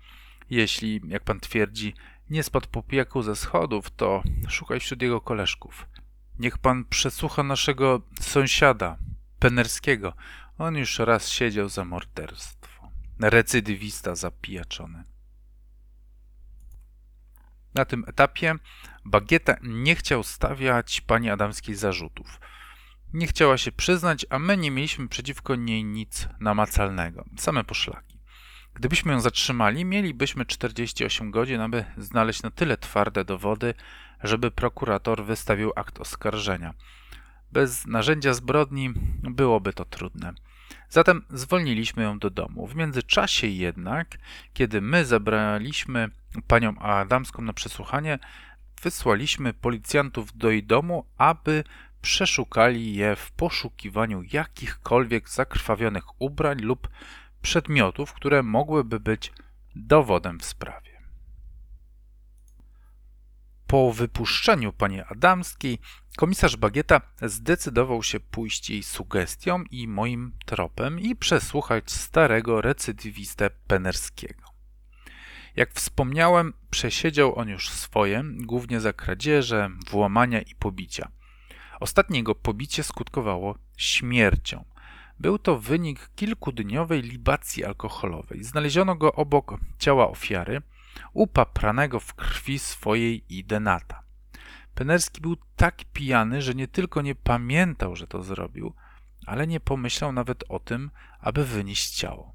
Jeśli, jak pan twierdzi, nie spadł po pijaku ze schodów, to szukaj wśród jego koleżków. Niech pan przesłucha naszego sąsiada, Penerskiego. On już raz siedział za morderstwo. Recydywista zapijaczony. Na tym etapie Bagieta nie chciał stawiać pani Adamskiej zarzutów. Nie chciała się przyznać, a my nie mieliśmy przeciwko niej nic namacalnego. Same poszlaki. Gdybyśmy ją zatrzymali, mielibyśmy 48 godzin, aby znaleźć na tyle twarde dowody, żeby prokurator wystawił akt oskarżenia. Bez narzędzia zbrodni byłoby to trudne. Zatem zwolniliśmy ją do domu. W międzyczasie jednak, kiedy my zabraliśmy panią Adamską na przesłuchanie, wysłaliśmy policjantów do jej domu, aby przeszukali je w poszukiwaniu jakichkolwiek zakrwawionych ubrań lub przedmiotów, które mogłyby być dowodem w sprawie. Po wypuszczeniu pani Adamskiej, komisarz Bagieta zdecydował się pójść jej sugestią i moim tropem i przesłuchać starego recydywistę Penerskiego. Jak wspomniałem, przesiedział on już swoje, głównie za kradzieże, włamania i pobicia. Ostatnie jego pobicie skutkowało śmiercią. Był to wynik kilkudniowej libacji alkoholowej. Znaleziono go obok ciała ofiary, upapranego w krwi swojej i denata. Penerski był tak pijany, że nie tylko nie pamiętał, że to zrobił, ale nie pomyślał nawet o tym, aby wynieść ciało.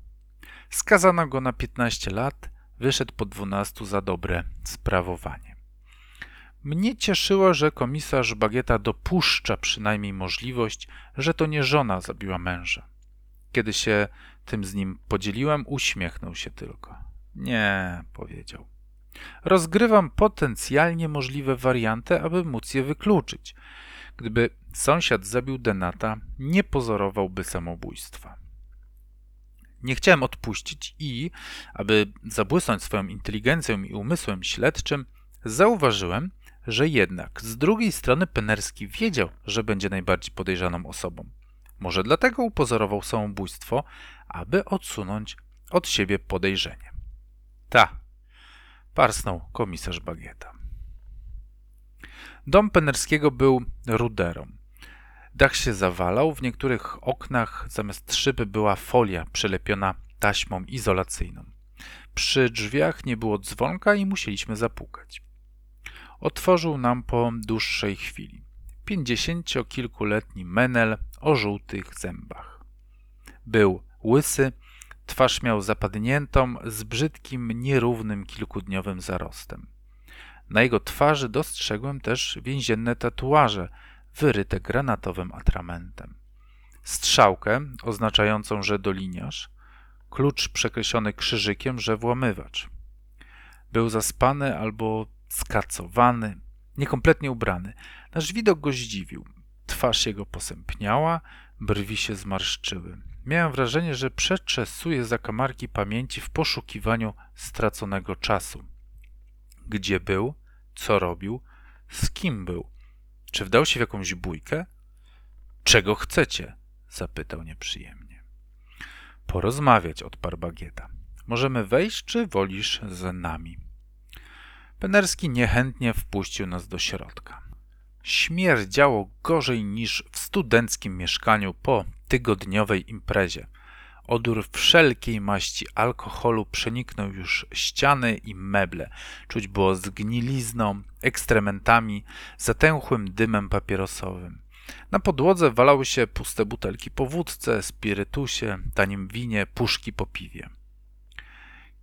Skazano go na 15 lat, wyszedł po 12 za dobre sprawowanie. Mnie cieszyło, że komisarz Bagieta dopuszcza przynajmniej możliwość, że to nie żona zabiła męża. Kiedy się tym z nim podzieliłem, uśmiechnął się tylko. Nie, powiedział. Rozgrywam potencjalnie możliwe warianty, aby móc je wykluczyć. Gdyby sąsiad zabił Denata, nie pozorowałby samobójstwa. Nie chciałem odpuścić i, aby zabłysnąć swoją inteligencją i umysłem śledczym, zauważyłem, że jednak z drugiej strony Penerski wiedział, że będzie najbardziej podejrzaną osobą. Może dlatego upozorował samobójstwo, aby odsunąć od siebie podejrzenie. Ta, parsnął komisarz Bagieta. Dom Penerskiego był ruderą. Dach się zawalał, w niektórych oknach zamiast szyby była folia przelepiona taśmą izolacyjną. Przy drzwiach nie było dzwonka i musieliśmy zapukać. Otworzył nam po dłuższej chwili. Pięćdziesięciokilkuletni menel o żółtych zębach. Był łysy, twarz miał zapadniętą, z brzydkim, nierównym, kilkudniowym zarostem. Na jego twarzy dostrzegłem też więzienne tatuaże, wyryte granatowym atramentem. Strzałkę oznaczającą, że doliniarz, klucz przekreślony krzyżykiem, że włamywacz. Był zaspany albo skacowany, niekompletnie ubrany. Nasz widok go zdziwił. Twarz jego posępniała, brwi się zmarszczyły. Miałem wrażenie, że przeczesuje zakamarki pamięci w poszukiwaniu straconego czasu. Gdzie był? Co robił? Z kim był? Czy wdał się w jakąś bójkę? Czego chcecie? zapytał nieprzyjemnie. Porozmawiać, odparł Bagieta. Możemy wejść, czy wolisz z nami? Penerski niechętnie wpuścił nas do środka. Śmierdziało gorzej niż w studenckim mieszkaniu po tygodniowej imprezie. Odór wszelkiej maści alkoholu przeniknął już ściany i meble. Czuć było zgnilizną, ekstrementami, zatęchłym dymem papierosowym. Na podłodze walały się puste butelki po wódce, spirytusie, tanim winie, puszki po piwie.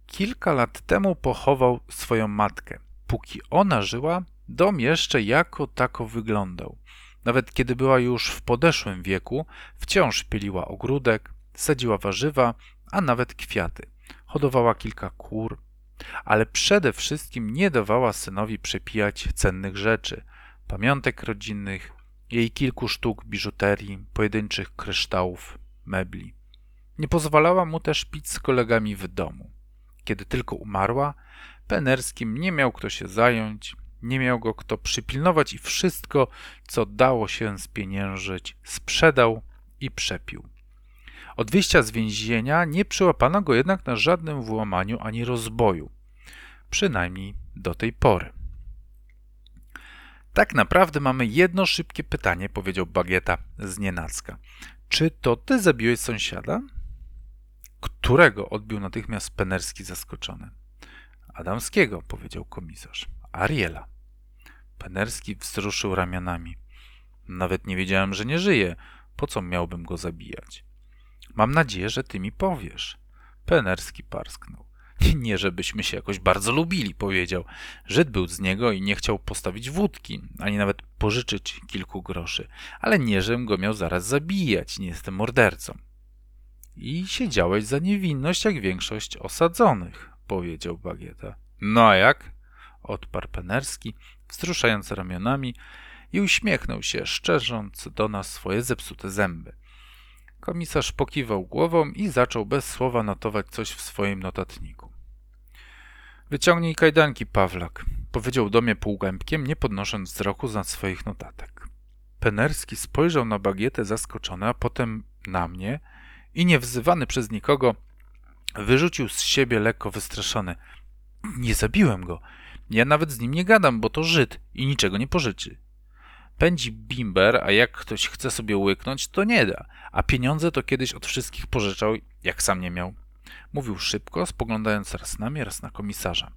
Kilka lat temu pochował swoją matkę. Póki ona żyła, dom jeszcze jako tako wyglądał. Nawet kiedy była już w podeszłym wieku, wciąż pieliła ogródek, sadziła warzywa, a nawet kwiaty. Hodowała kilka kur, ale przede wszystkim nie dawała synowi przepijać cennych rzeczy, pamiątek rodzinnych, jej kilku sztuk biżuterii, pojedynczych kryształów, mebli. Nie pozwalała mu też pić z kolegami w domu. Kiedy tylko umarła, Penerskim nie miał kto się zająć, nie miał go kto przypilnować i wszystko, co dało się spieniężyć, sprzedał i przepił. Od wyjścia z więzienia nie przyłapano go jednak na żadnym włamaniu ani rozboju. Przynajmniej do tej pory. Tak naprawdę mamy jedno szybkie pytanie, powiedział Bagieta z nienacka. Czy to ty zabiłeś sąsiada? Którego? odbił natychmiast Penerski zaskoczony. Adamskiego, powiedział komisarz. Ariela. Penerski wzruszył ramionami. Nawet nie wiedziałem, że nie żyje. Po co miałbym go zabijać? Mam nadzieję, że ty mi powiesz. Penerski parsknął. Nie, żebyśmy się jakoś bardzo lubili, powiedział. Żyd był z niego i nie chciał postawić wódki, ani nawet pożyczyć kilku groszy. Ale nie, żebym go miał zaraz zabijać, nie jestem mordercą. I siedziałeś za niewinność, jak większość osadzonych, powiedział Bagieta. No a jak? Odparł Penerski, wzruszając ramionami i uśmiechnął się, szczerząc do nas swoje zepsute zęby. Komisarz pokiwał głową i zaczął bez słowa notować coś w swoim notatniku. Wyciągnij kajdanki, Pawlak, powiedział do mnie półgębkiem, nie podnosząc wzroku z swoich notatek. Penerski spojrzał na bagietę zaskoczony, a potem na mnie i niewzywany przez nikogo wyrzucił z siebie lekko wystraszony. Nie zabiłem go. Ja nawet z nim nie gadam, bo to Żyd i niczego nie pożyczy. Pędzi bimber, a jak ktoś chce sobie łyknąć, to nie da, a pieniądze to kiedyś od wszystkich pożyczał, jak sam nie miał. Mówił szybko, spoglądając raz na mnie, raz na komisarza.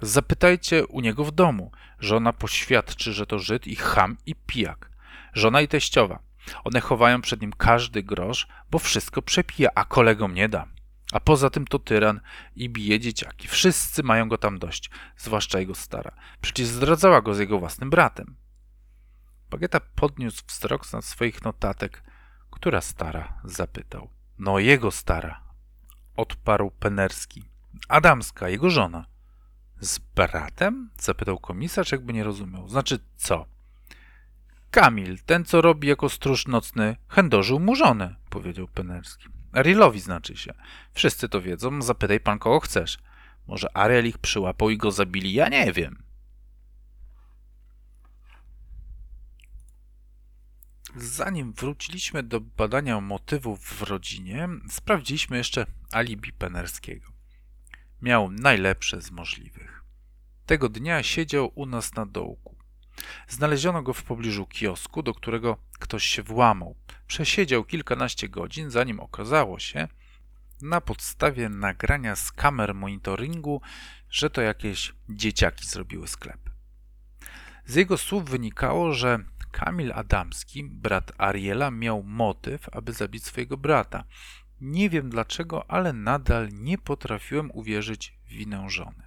Zapytajcie u niego w domu. Żona poświadczy, że to Żyd i ham i pijak. Żona i teściowa. One chowają przed nim każdy grosz, bo wszystko przepija, a kolegom nie da. A poza tym to tyran i bije dzieciaki. Wszyscy mają go tam dość, zwłaszcza jego stara. Przecież zdradzała go z jego własnym bratem. Bagieta podniósł wzrok na swoich notatek. Która stara? zapytał. No, jego stara, odparł Penerski. Adamska, jego żona. Z bratem? zapytał komisarz, jakby nie rozumiał. Znaczy co? Kamil, ten co robi jako stróż nocny, chędożył mu żonę, powiedział Penerski. Arielowi znaczy się. Wszyscy to wiedzą, zapytaj pan kogo chcesz. Może Ariel ich przyłapał i go zabili, ja nie wiem. Zanim wróciliśmy do badania motywów w rodzinie, sprawdziliśmy jeszcze alibi Penerskiego. Miał najlepsze z możliwych. Tego dnia siedział u nas na dołku. Znaleziono go w pobliżu kiosku, do którego ktoś się włamał. Przesiedział kilkanaście godzin, zanim okazało się, na podstawie nagrania z kamer monitoringu, że to jakieś dzieciaki zrobiły sklep. Z jego słów wynikało, że Kamil Adamski, brat Ariela, miał motyw, aby zabić swojego brata. Nie wiem dlaczego, ale nadal nie potrafiłem uwierzyć w winę żony.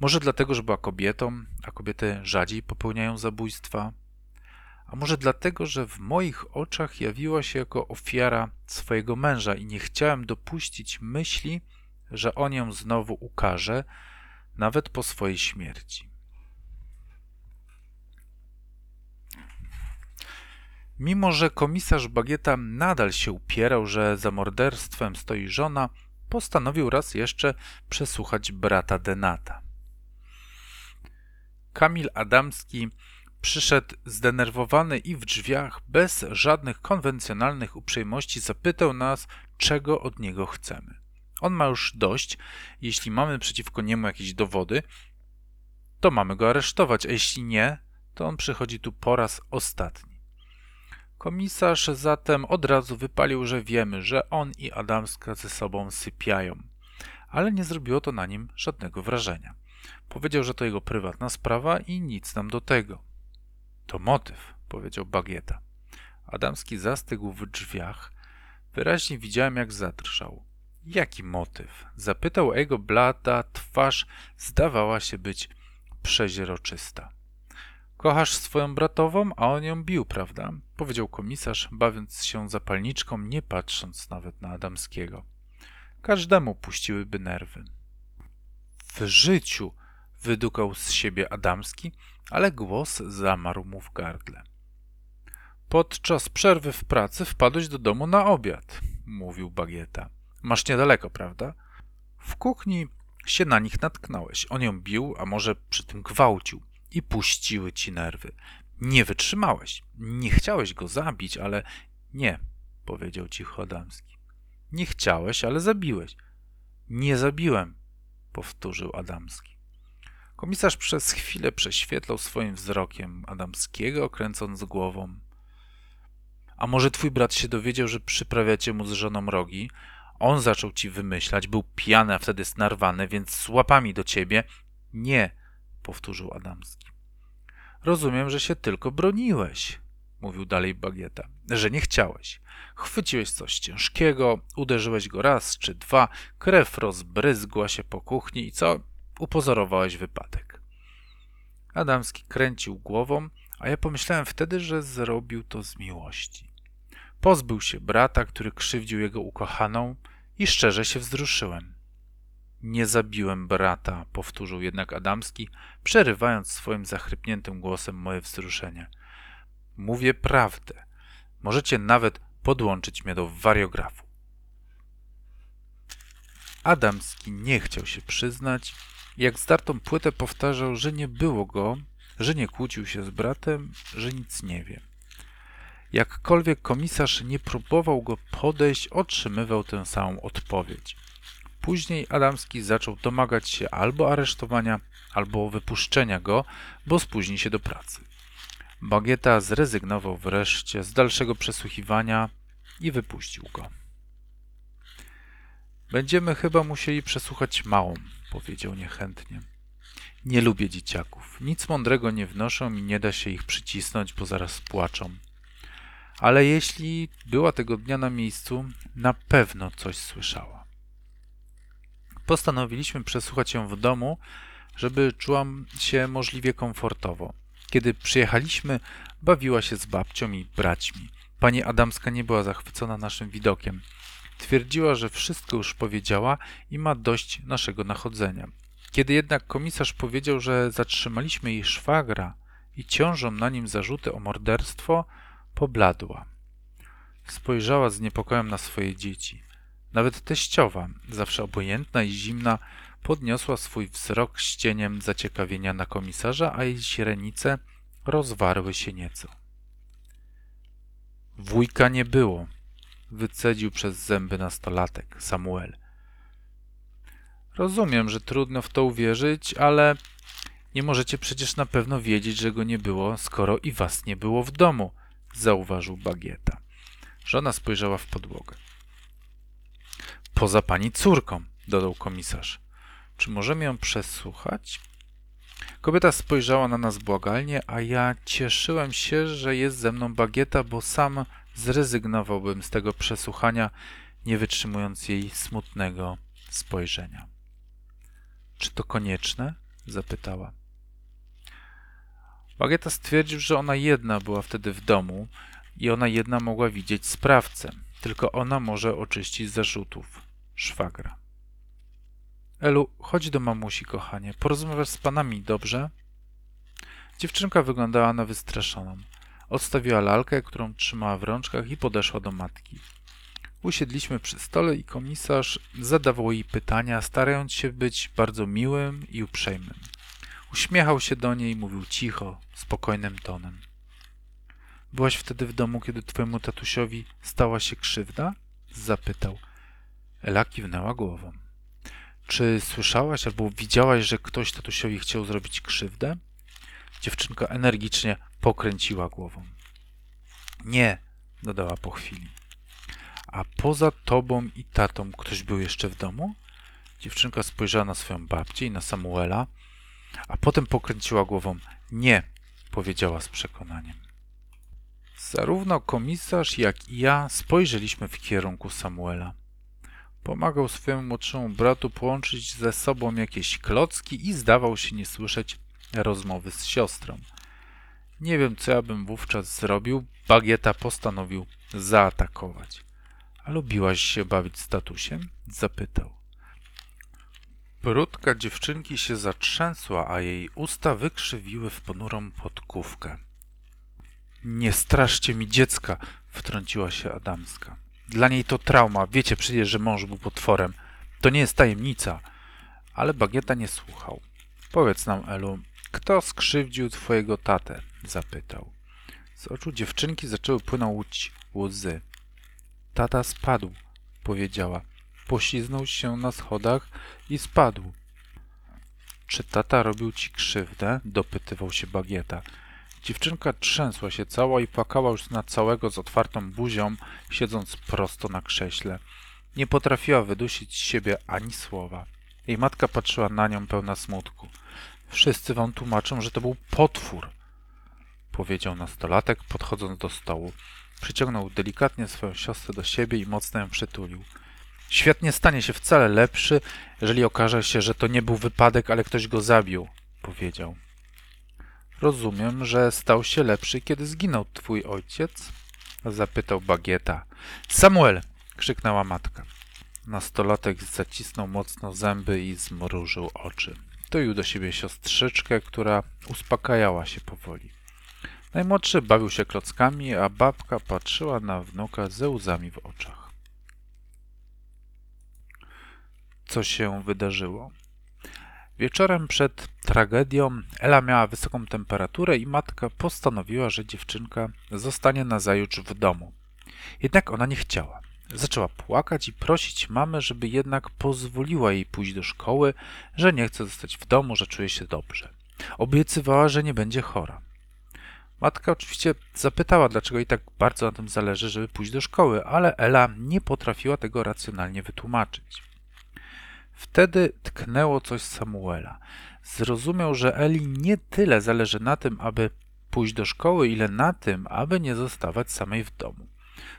Może dlatego, że była kobietą, a kobiety rzadziej popełniają zabójstwa? A może dlatego, że w moich oczach jawiła się jako ofiara swojego męża i nie chciałem dopuścić myśli, że on ją znowu ukaże, nawet po swojej śmierci. Mimo, że komisarz Bagieta nadal się upierał, że za morderstwem stoi żona, postanowił raz jeszcze przesłuchać brata Denata. Kamil Adamski przyszedł zdenerwowany i w drzwiach, bez żadnych konwencjonalnych uprzejmości, zapytał nas, czego od niego chcemy. On ma już dość, jeśli mamy przeciwko niemu jakieś dowody, to mamy go aresztować, a jeśli nie, to on przychodzi tu po raz ostatni. Komisarz zatem od razu wypalił, że wiemy, że on i Adamska ze sobą sypiają, ale nie zrobiło to na nim żadnego wrażenia. Powiedział, że to jego prywatna sprawa i nic nam do tego. To motyw, powiedział Bagieta. Adamski zastygł w drzwiach. Wyraźnie widziałem, jak zadrżał. Jaki motyw? Zapytał, jego blada twarz zdawała się być przeźroczysta. Kochasz swoją bratową, a on ją bił, prawda? Powiedział komisarz, bawiąc się zapalniczką, nie patrząc nawet na Adamskiego. Każdemu puściłyby nerwy. W życiu wydukał z siebie Adamski, ale głos zamarł mu w gardle. Podczas przerwy w pracy wpadłeś do domu na obiad, mówił Bagieta. Masz niedaleko, prawda? W kuchni się na nich natknąłeś. On ją bił, a może przy tym gwałcił i puściły ci nerwy. Nie wytrzymałeś. Nie chciałeś go zabić, ale nie, powiedział cicho Adamski. Nie chciałeś, ale zabiłeś. Nie zabiłem, powtórzył Adamski. Komisarz przez chwilę prześwietlał swoim wzrokiem Adamskiego, kręcąc głową. A może twój brat się dowiedział, że przyprawiacie mu z żoną rogi? On zaczął ci wymyślać, był pijany, a wtedy snarwany, więc z łapami do ciebie. Nie, powtórzył Adamski. Rozumiem, że się tylko broniłeś, mówił dalej Bagieta, że nie chciałeś. Chwyciłeś coś ciężkiego, uderzyłeś go raz czy dwa, krew rozbryzgła się po kuchni i co? Upozorowałeś wypadek. Adamski kręcił głową, a ja pomyślałem wtedy, że zrobił to z miłości. Pozbył się brata, który krzywdził jego ukochaną i szczerze się wzruszyłem. Nie zabiłem brata, powtórzył jednak Adamski, przerywając swoim zachrypniętym głosem moje wzruszenie. Mówię prawdę. Możecie nawet podłączyć mnie do wariografu. Adamski nie chciał się przyznać. Jak zdartą płytę powtarzał, że nie było go, że nie kłócił się z bratem, że nic nie wie. Jakkolwiek komisarz nie próbował go podejść, otrzymywał tę samą odpowiedź. Później Adamski zaczął domagać się albo aresztowania, albo wypuszczenia go, bo spóźni się do pracy. Bagieta zrezygnował wreszcie z dalszego przesłuchiwania i wypuścił go. Będziemy chyba musieli przesłuchać małą, powiedział niechętnie. Nie lubię dzieciaków. Nic mądrego nie wnoszą i nie da się ich przycisnąć, bo zaraz płaczą. Ale jeśli była tego dnia na miejscu, na pewno coś słyszała. Postanowiliśmy przesłuchać ją w domu, żeby czułam się możliwie komfortowo. Kiedy przyjechaliśmy, bawiła się z babcią i braćmi. Pani Adamska nie była zachwycona naszym widokiem. Twierdziła, że wszystko już powiedziała i ma dość naszego nachodzenia. Kiedy jednak komisarz powiedział, że zatrzymaliśmy jej szwagra i ciążą na nim zarzuty o morderstwo, pobladła. Spojrzała z niepokojem na swoje dzieci. Nawet teściowa, zawsze obojętna i zimna, podniosła swój wzrok z cieniem zaciekawienia na komisarza, a jej źrenice rozwarły się nieco. Wujka nie było, wycedził przez zęby nastolatek Samuel. Rozumiem, że trudno w to uwierzyć, ale nie możecie przecież na pewno wiedzieć, że go nie było, skoro i was nie było w domu, zauważył Bagieta. Żona spojrzała w podłogę. Poza pani córką, dodał komisarz. Czy możemy ją przesłuchać? Kobieta spojrzała na nas błagalnie, a ja cieszyłem się, że jest ze mną bagieta, bo sam zrezygnowałbym z tego przesłuchania, nie wytrzymując jej smutnego spojrzenia. Czy to konieczne? zapytała. Bagieta stwierdził, że ona jedna była wtedy w domu i ona jedna mogła widzieć sprawcę. Tylko ona może oczyścić zarzutów szwagra. Elu, chodź do mamusi, kochanie. Porozmawiasz z panami, dobrze? Dziewczynka wyglądała na wystraszoną. Odstawiła lalkę, którą trzymała w rączkach i podeszła do matki. Usiedliśmy przy stole i komisarz zadawał jej pytania, starając się być bardzo miłym i uprzejmym. Uśmiechał się do niej i mówił cicho, spokojnym tonem. Byłaś wtedy w domu, kiedy twojemu tatusiowi stała się krzywda? Zapytał. Ela kiwnęła głową. Czy słyszałaś albo widziałaś, że ktoś tatusiowi chciał zrobić krzywdę? Dziewczynka energicznie pokręciła głową. Nie, dodała po chwili. A poza tobą i tatą ktoś był jeszcze w domu? Dziewczynka spojrzała na swoją babcię i na Samuela, a potem pokręciła głową. Nie, powiedziała z przekonaniem. Zarówno komisarz, jak i ja spojrzeliśmy w kierunku Samuela. Pomagał swojemu młodszemu bratu połączyć ze sobą jakieś klocki i zdawał się nie słyszeć rozmowy z siostrą. Nie wiem, co ja bym wówczas zrobił. Bagieta postanowił zaatakować. A lubiłaś się bawić z tatusiem? Zapytał. Brudka dziewczynki się zatrzęsła, a jej usta wykrzywiły w ponurą podkówkę. Nie straszcie mi dziecka, wtrąciła się Adamska. Dla niej to trauma. Wiecie przecież, że mąż był potworem. To nie jest tajemnica. Ale Bagieta nie słuchał. Powiedz nam, Elu, kto skrzywdził twojego tatę? zapytał. Z oczu dziewczynki zaczęły płynąć łzy. Tata spadł, powiedziała. Pośliznął się na schodach i spadł. Czy tata robił ci krzywdę? dopytywał się Bagieta. Dziewczynka trzęsła się cała i płakała już na całego z otwartą buzią, siedząc prosto na krześle. Nie potrafiła wydusić z siebie ani słowa. Jej matka patrzyła na nią pełna smutku. Wszyscy wam tłumaczą, że to był potwór, powiedział nastolatek, podchodząc do stołu. Przyciągnął delikatnie swoją siostrę do siebie i mocno ją przytulił. Świat nie stanie się wcale lepszy, jeżeli okaże się, że to nie był wypadek, ale ktoś go zabił, powiedział. Rozumiem, że stał się lepszy, kiedy zginął twój ojciec? zapytał Bagieta. Samuel! krzyknęła matka. Nastolatek zacisnął mocno zęby i zmrużył oczy. Toił do siebie siostrzyczkę, która uspokajała się powoli. Najmłodszy bawił się klockami, a babka patrzyła na wnuka ze łzami w oczach. Co się wydarzyło? Wieczorem przed tragedią Ela miała wysoką temperaturę i matka postanowiła, że dziewczynka zostanie nazajutrz w domu. Jednak ona nie chciała. Zaczęła płakać i prosić mamę, żeby jednak pozwoliła jej pójść do szkoły, że nie chce zostać w domu, że czuje się dobrze. Obiecywała, że nie będzie chora. Matka oczywiście zapytała, dlaczego jej tak bardzo na tym zależy, żeby pójść do szkoły, ale Ela nie potrafiła tego racjonalnie wytłumaczyć. Wtedy tknęło coś Samuela. Zrozumiał, że Eli nie tyle zależy na tym, aby pójść do szkoły, ile na tym, aby nie zostawać samej w domu.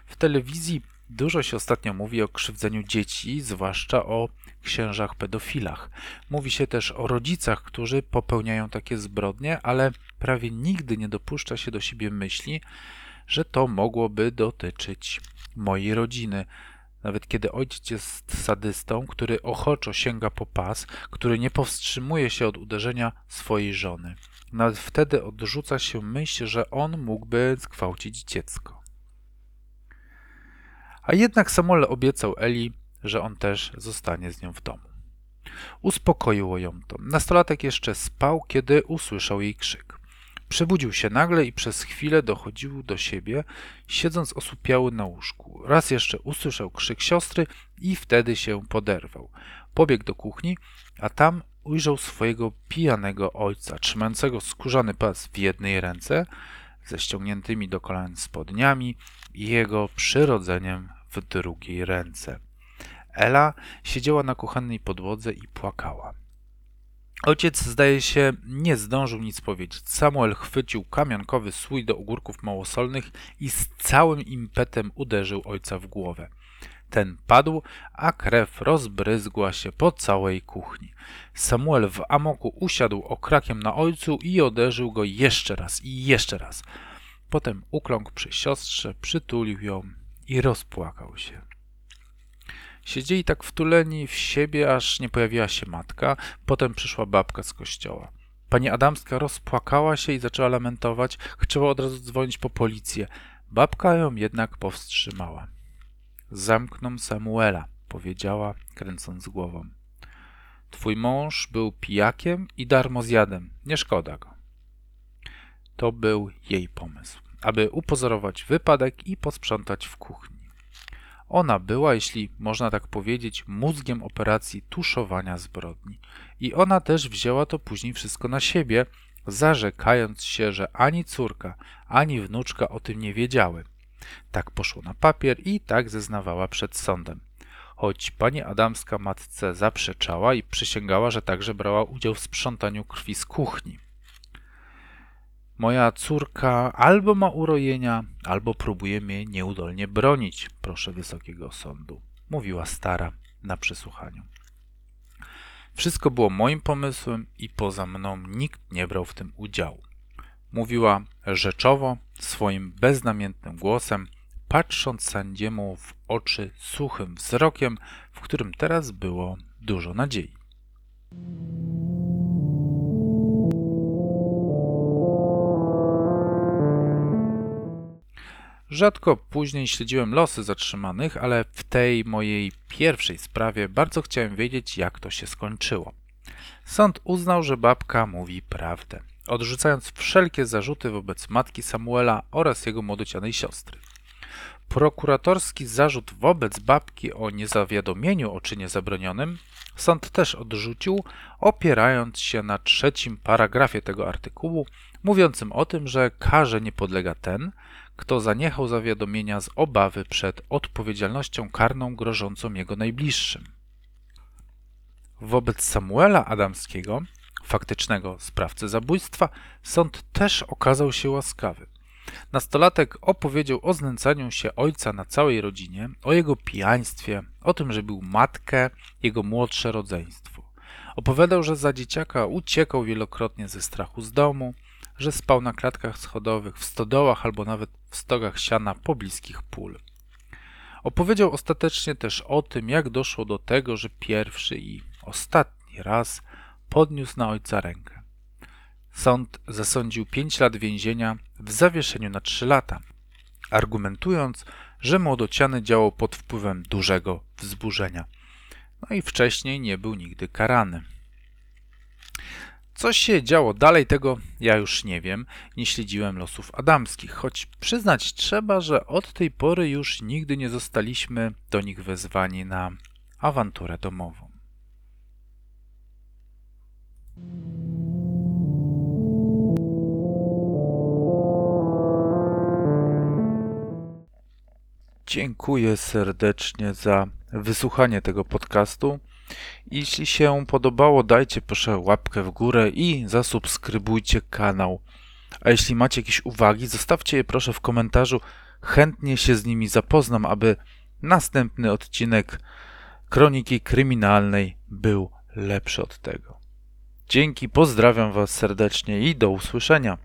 W telewizji dużo się ostatnio mówi o krzywdzeniu dzieci, zwłaszcza o księżach pedofilach. Mówi się też o rodzicach, którzy popełniają takie zbrodnie, ale prawie nigdy nie dopuszcza się do siebie myśli, że to mogłoby dotyczyć mojej rodziny, nawet kiedy ojciec jest sadystą, który ochoczo sięga po pas, który nie powstrzymuje się od uderzenia swojej żony. Nawet wtedy odrzuca się myśl, że on mógłby zgwałcić dziecko. A jednak Samuel obiecał Eli, że on też zostanie z nią w domu. Uspokoiło ją to. Nastolatek jeszcze spał, kiedy usłyszał jej krzyk. Przebudził się nagle i przez chwilę dochodził do siebie, siedząc osłupiały na łóżku. Raz jeszcze usłyszał krzyk siostry i wtedy się poderwał. Pobiegł do kuchni, a tam ujrzał swojego pijanego ojca, trzymającego skórzany pas w jednej ręce, ze ściągniętymi do kolan spodniami i jego przyrodzeniem w drugiej ręce. Ela siedziała na kuchennej podłodze i płakała. Ojciec, zdaje się, nie zdążył nic powiedzieć. Samuel chwycił kamionkowy słój do ogórków małosolnych i z całym impetem uderzył ojca w głowę. Ten padł, a krew rozbryzgła się po całej kuchni. Samuel w amoku usiadł okrakiem na ojcu i uderzył go jeszcze raz i jeszcze raz. Potem ukląkł przy siostrze, przytulił ją i rozpłakał się. Siedzieli tak wtuleni w siebie, aż nie pojawiła się matka. Potem przyszła babka z kościoła. Pani Adamska rozpłakała się i zaczęła lamentować. Chciała od razu dzwonić po policję. Babka ją jednak powstrzymała. Zamkną Samuela, powiedziała, kręcąc głową. Twój mąż był pijakiem i darmozjadem. Nie szkoda go. To był jej pomysł, aby upozorować wypadek i posprzątać w kuchni. Ona była, jeśli można tak powiedzieć, mózgiem operacji tuszowania zbrodni. I ona też wzięła to później wszystko na siebie, zarzekając się, że ani córka, ani wnuczka o tym nie wiedziały. Tak poszło na papier i tak zeznawała przed sądem. Choć pani Adamska matce zaprzeczała i przysięgała, że także brała udział w sprzątaniu krwi z kuchni. Moja córka albo ma urojenia, albo próbuje mnie nieudolnie bronić, proszę Wysokiego Sądu, mówiła stara na przesłuchaniu. Wszystko było moim pomysłem i poza mną nikt nie brał w tym udziału. Mówiła rzeczowo, swoim beznamiętnym głosem, patrząc sędziemu w oczy suchym wzrokiem, w którym teraz było dużo nadziei. Rzadko później śledziłem losy zatrzymanych, ale w tej mojej pierwszej sprawie bardzo chciałem wiedzieć, jak to się skończyło. Sąd uznał, że babka mówi prawdę, odrzucając wszelkie zarzuty wobec matki Samuela oraz jego młodocianej siostry. Prokuratorski zarzut wobec babki o niezawiadomieniu o czynie zabronionym sąd też odrzucił, opierając się na trzecim paragrafie tego artykułu, mówiącym o tym, że karze nie podlega ten, kto zaniechał zawiadomienia z obawy przed odpowiedzialnością karną grożącą jego najbliższym. Wobec Samuela Adamskiego, faktycznego sprawcy zabójstwa, sąd też okazał się łaskawy. Nastolatek opowiedział o znęcaniu się ojca na całej rodzinie, o jego pijaństwie, o tym, że był matkę, jego młodsze rodzeństwo. Opowiadał, że za dzieciaka uciekał wielokrotnie ze strachu z domu, że spał na klatkach schodowych, w stodołach albo nawet w stogach siana pobliskich pól. Opowiedział ostatecznie też o tym, jak doszło do tego, że pierwszy i ostatni raz podniósł na ojca rękę. Sąd zasądził pięć lat więzienia w zawieszeniu na trzy lata, argumentując, że młodociany działał pod wpływem dużego wzburzenia. No i wcześniej nie był nigdy karany. Co się działo dalej, tego ja już nie wiem, nie śledziłem losów adamskich, choć przyznać trzeba, że od tej pory już nigdy nie zostaliśmy do nich wezwani na awanturę domową. Dziękuję serdecznie za wysłuchanie tego podcastu. Jeśli się podobało, dajcie proszę łapkę w górę i zasubskrybujcie kanał. A jeśli macie jakieś uwagi, zostawcie je proszę w komentarzu. Chętnie się z nimi zapoznam, aby następny odcinek Kroniki Kryminalnej był lepszy od tego. Dzięki, pozdrawiam Was serdecznie i do usłyszenia.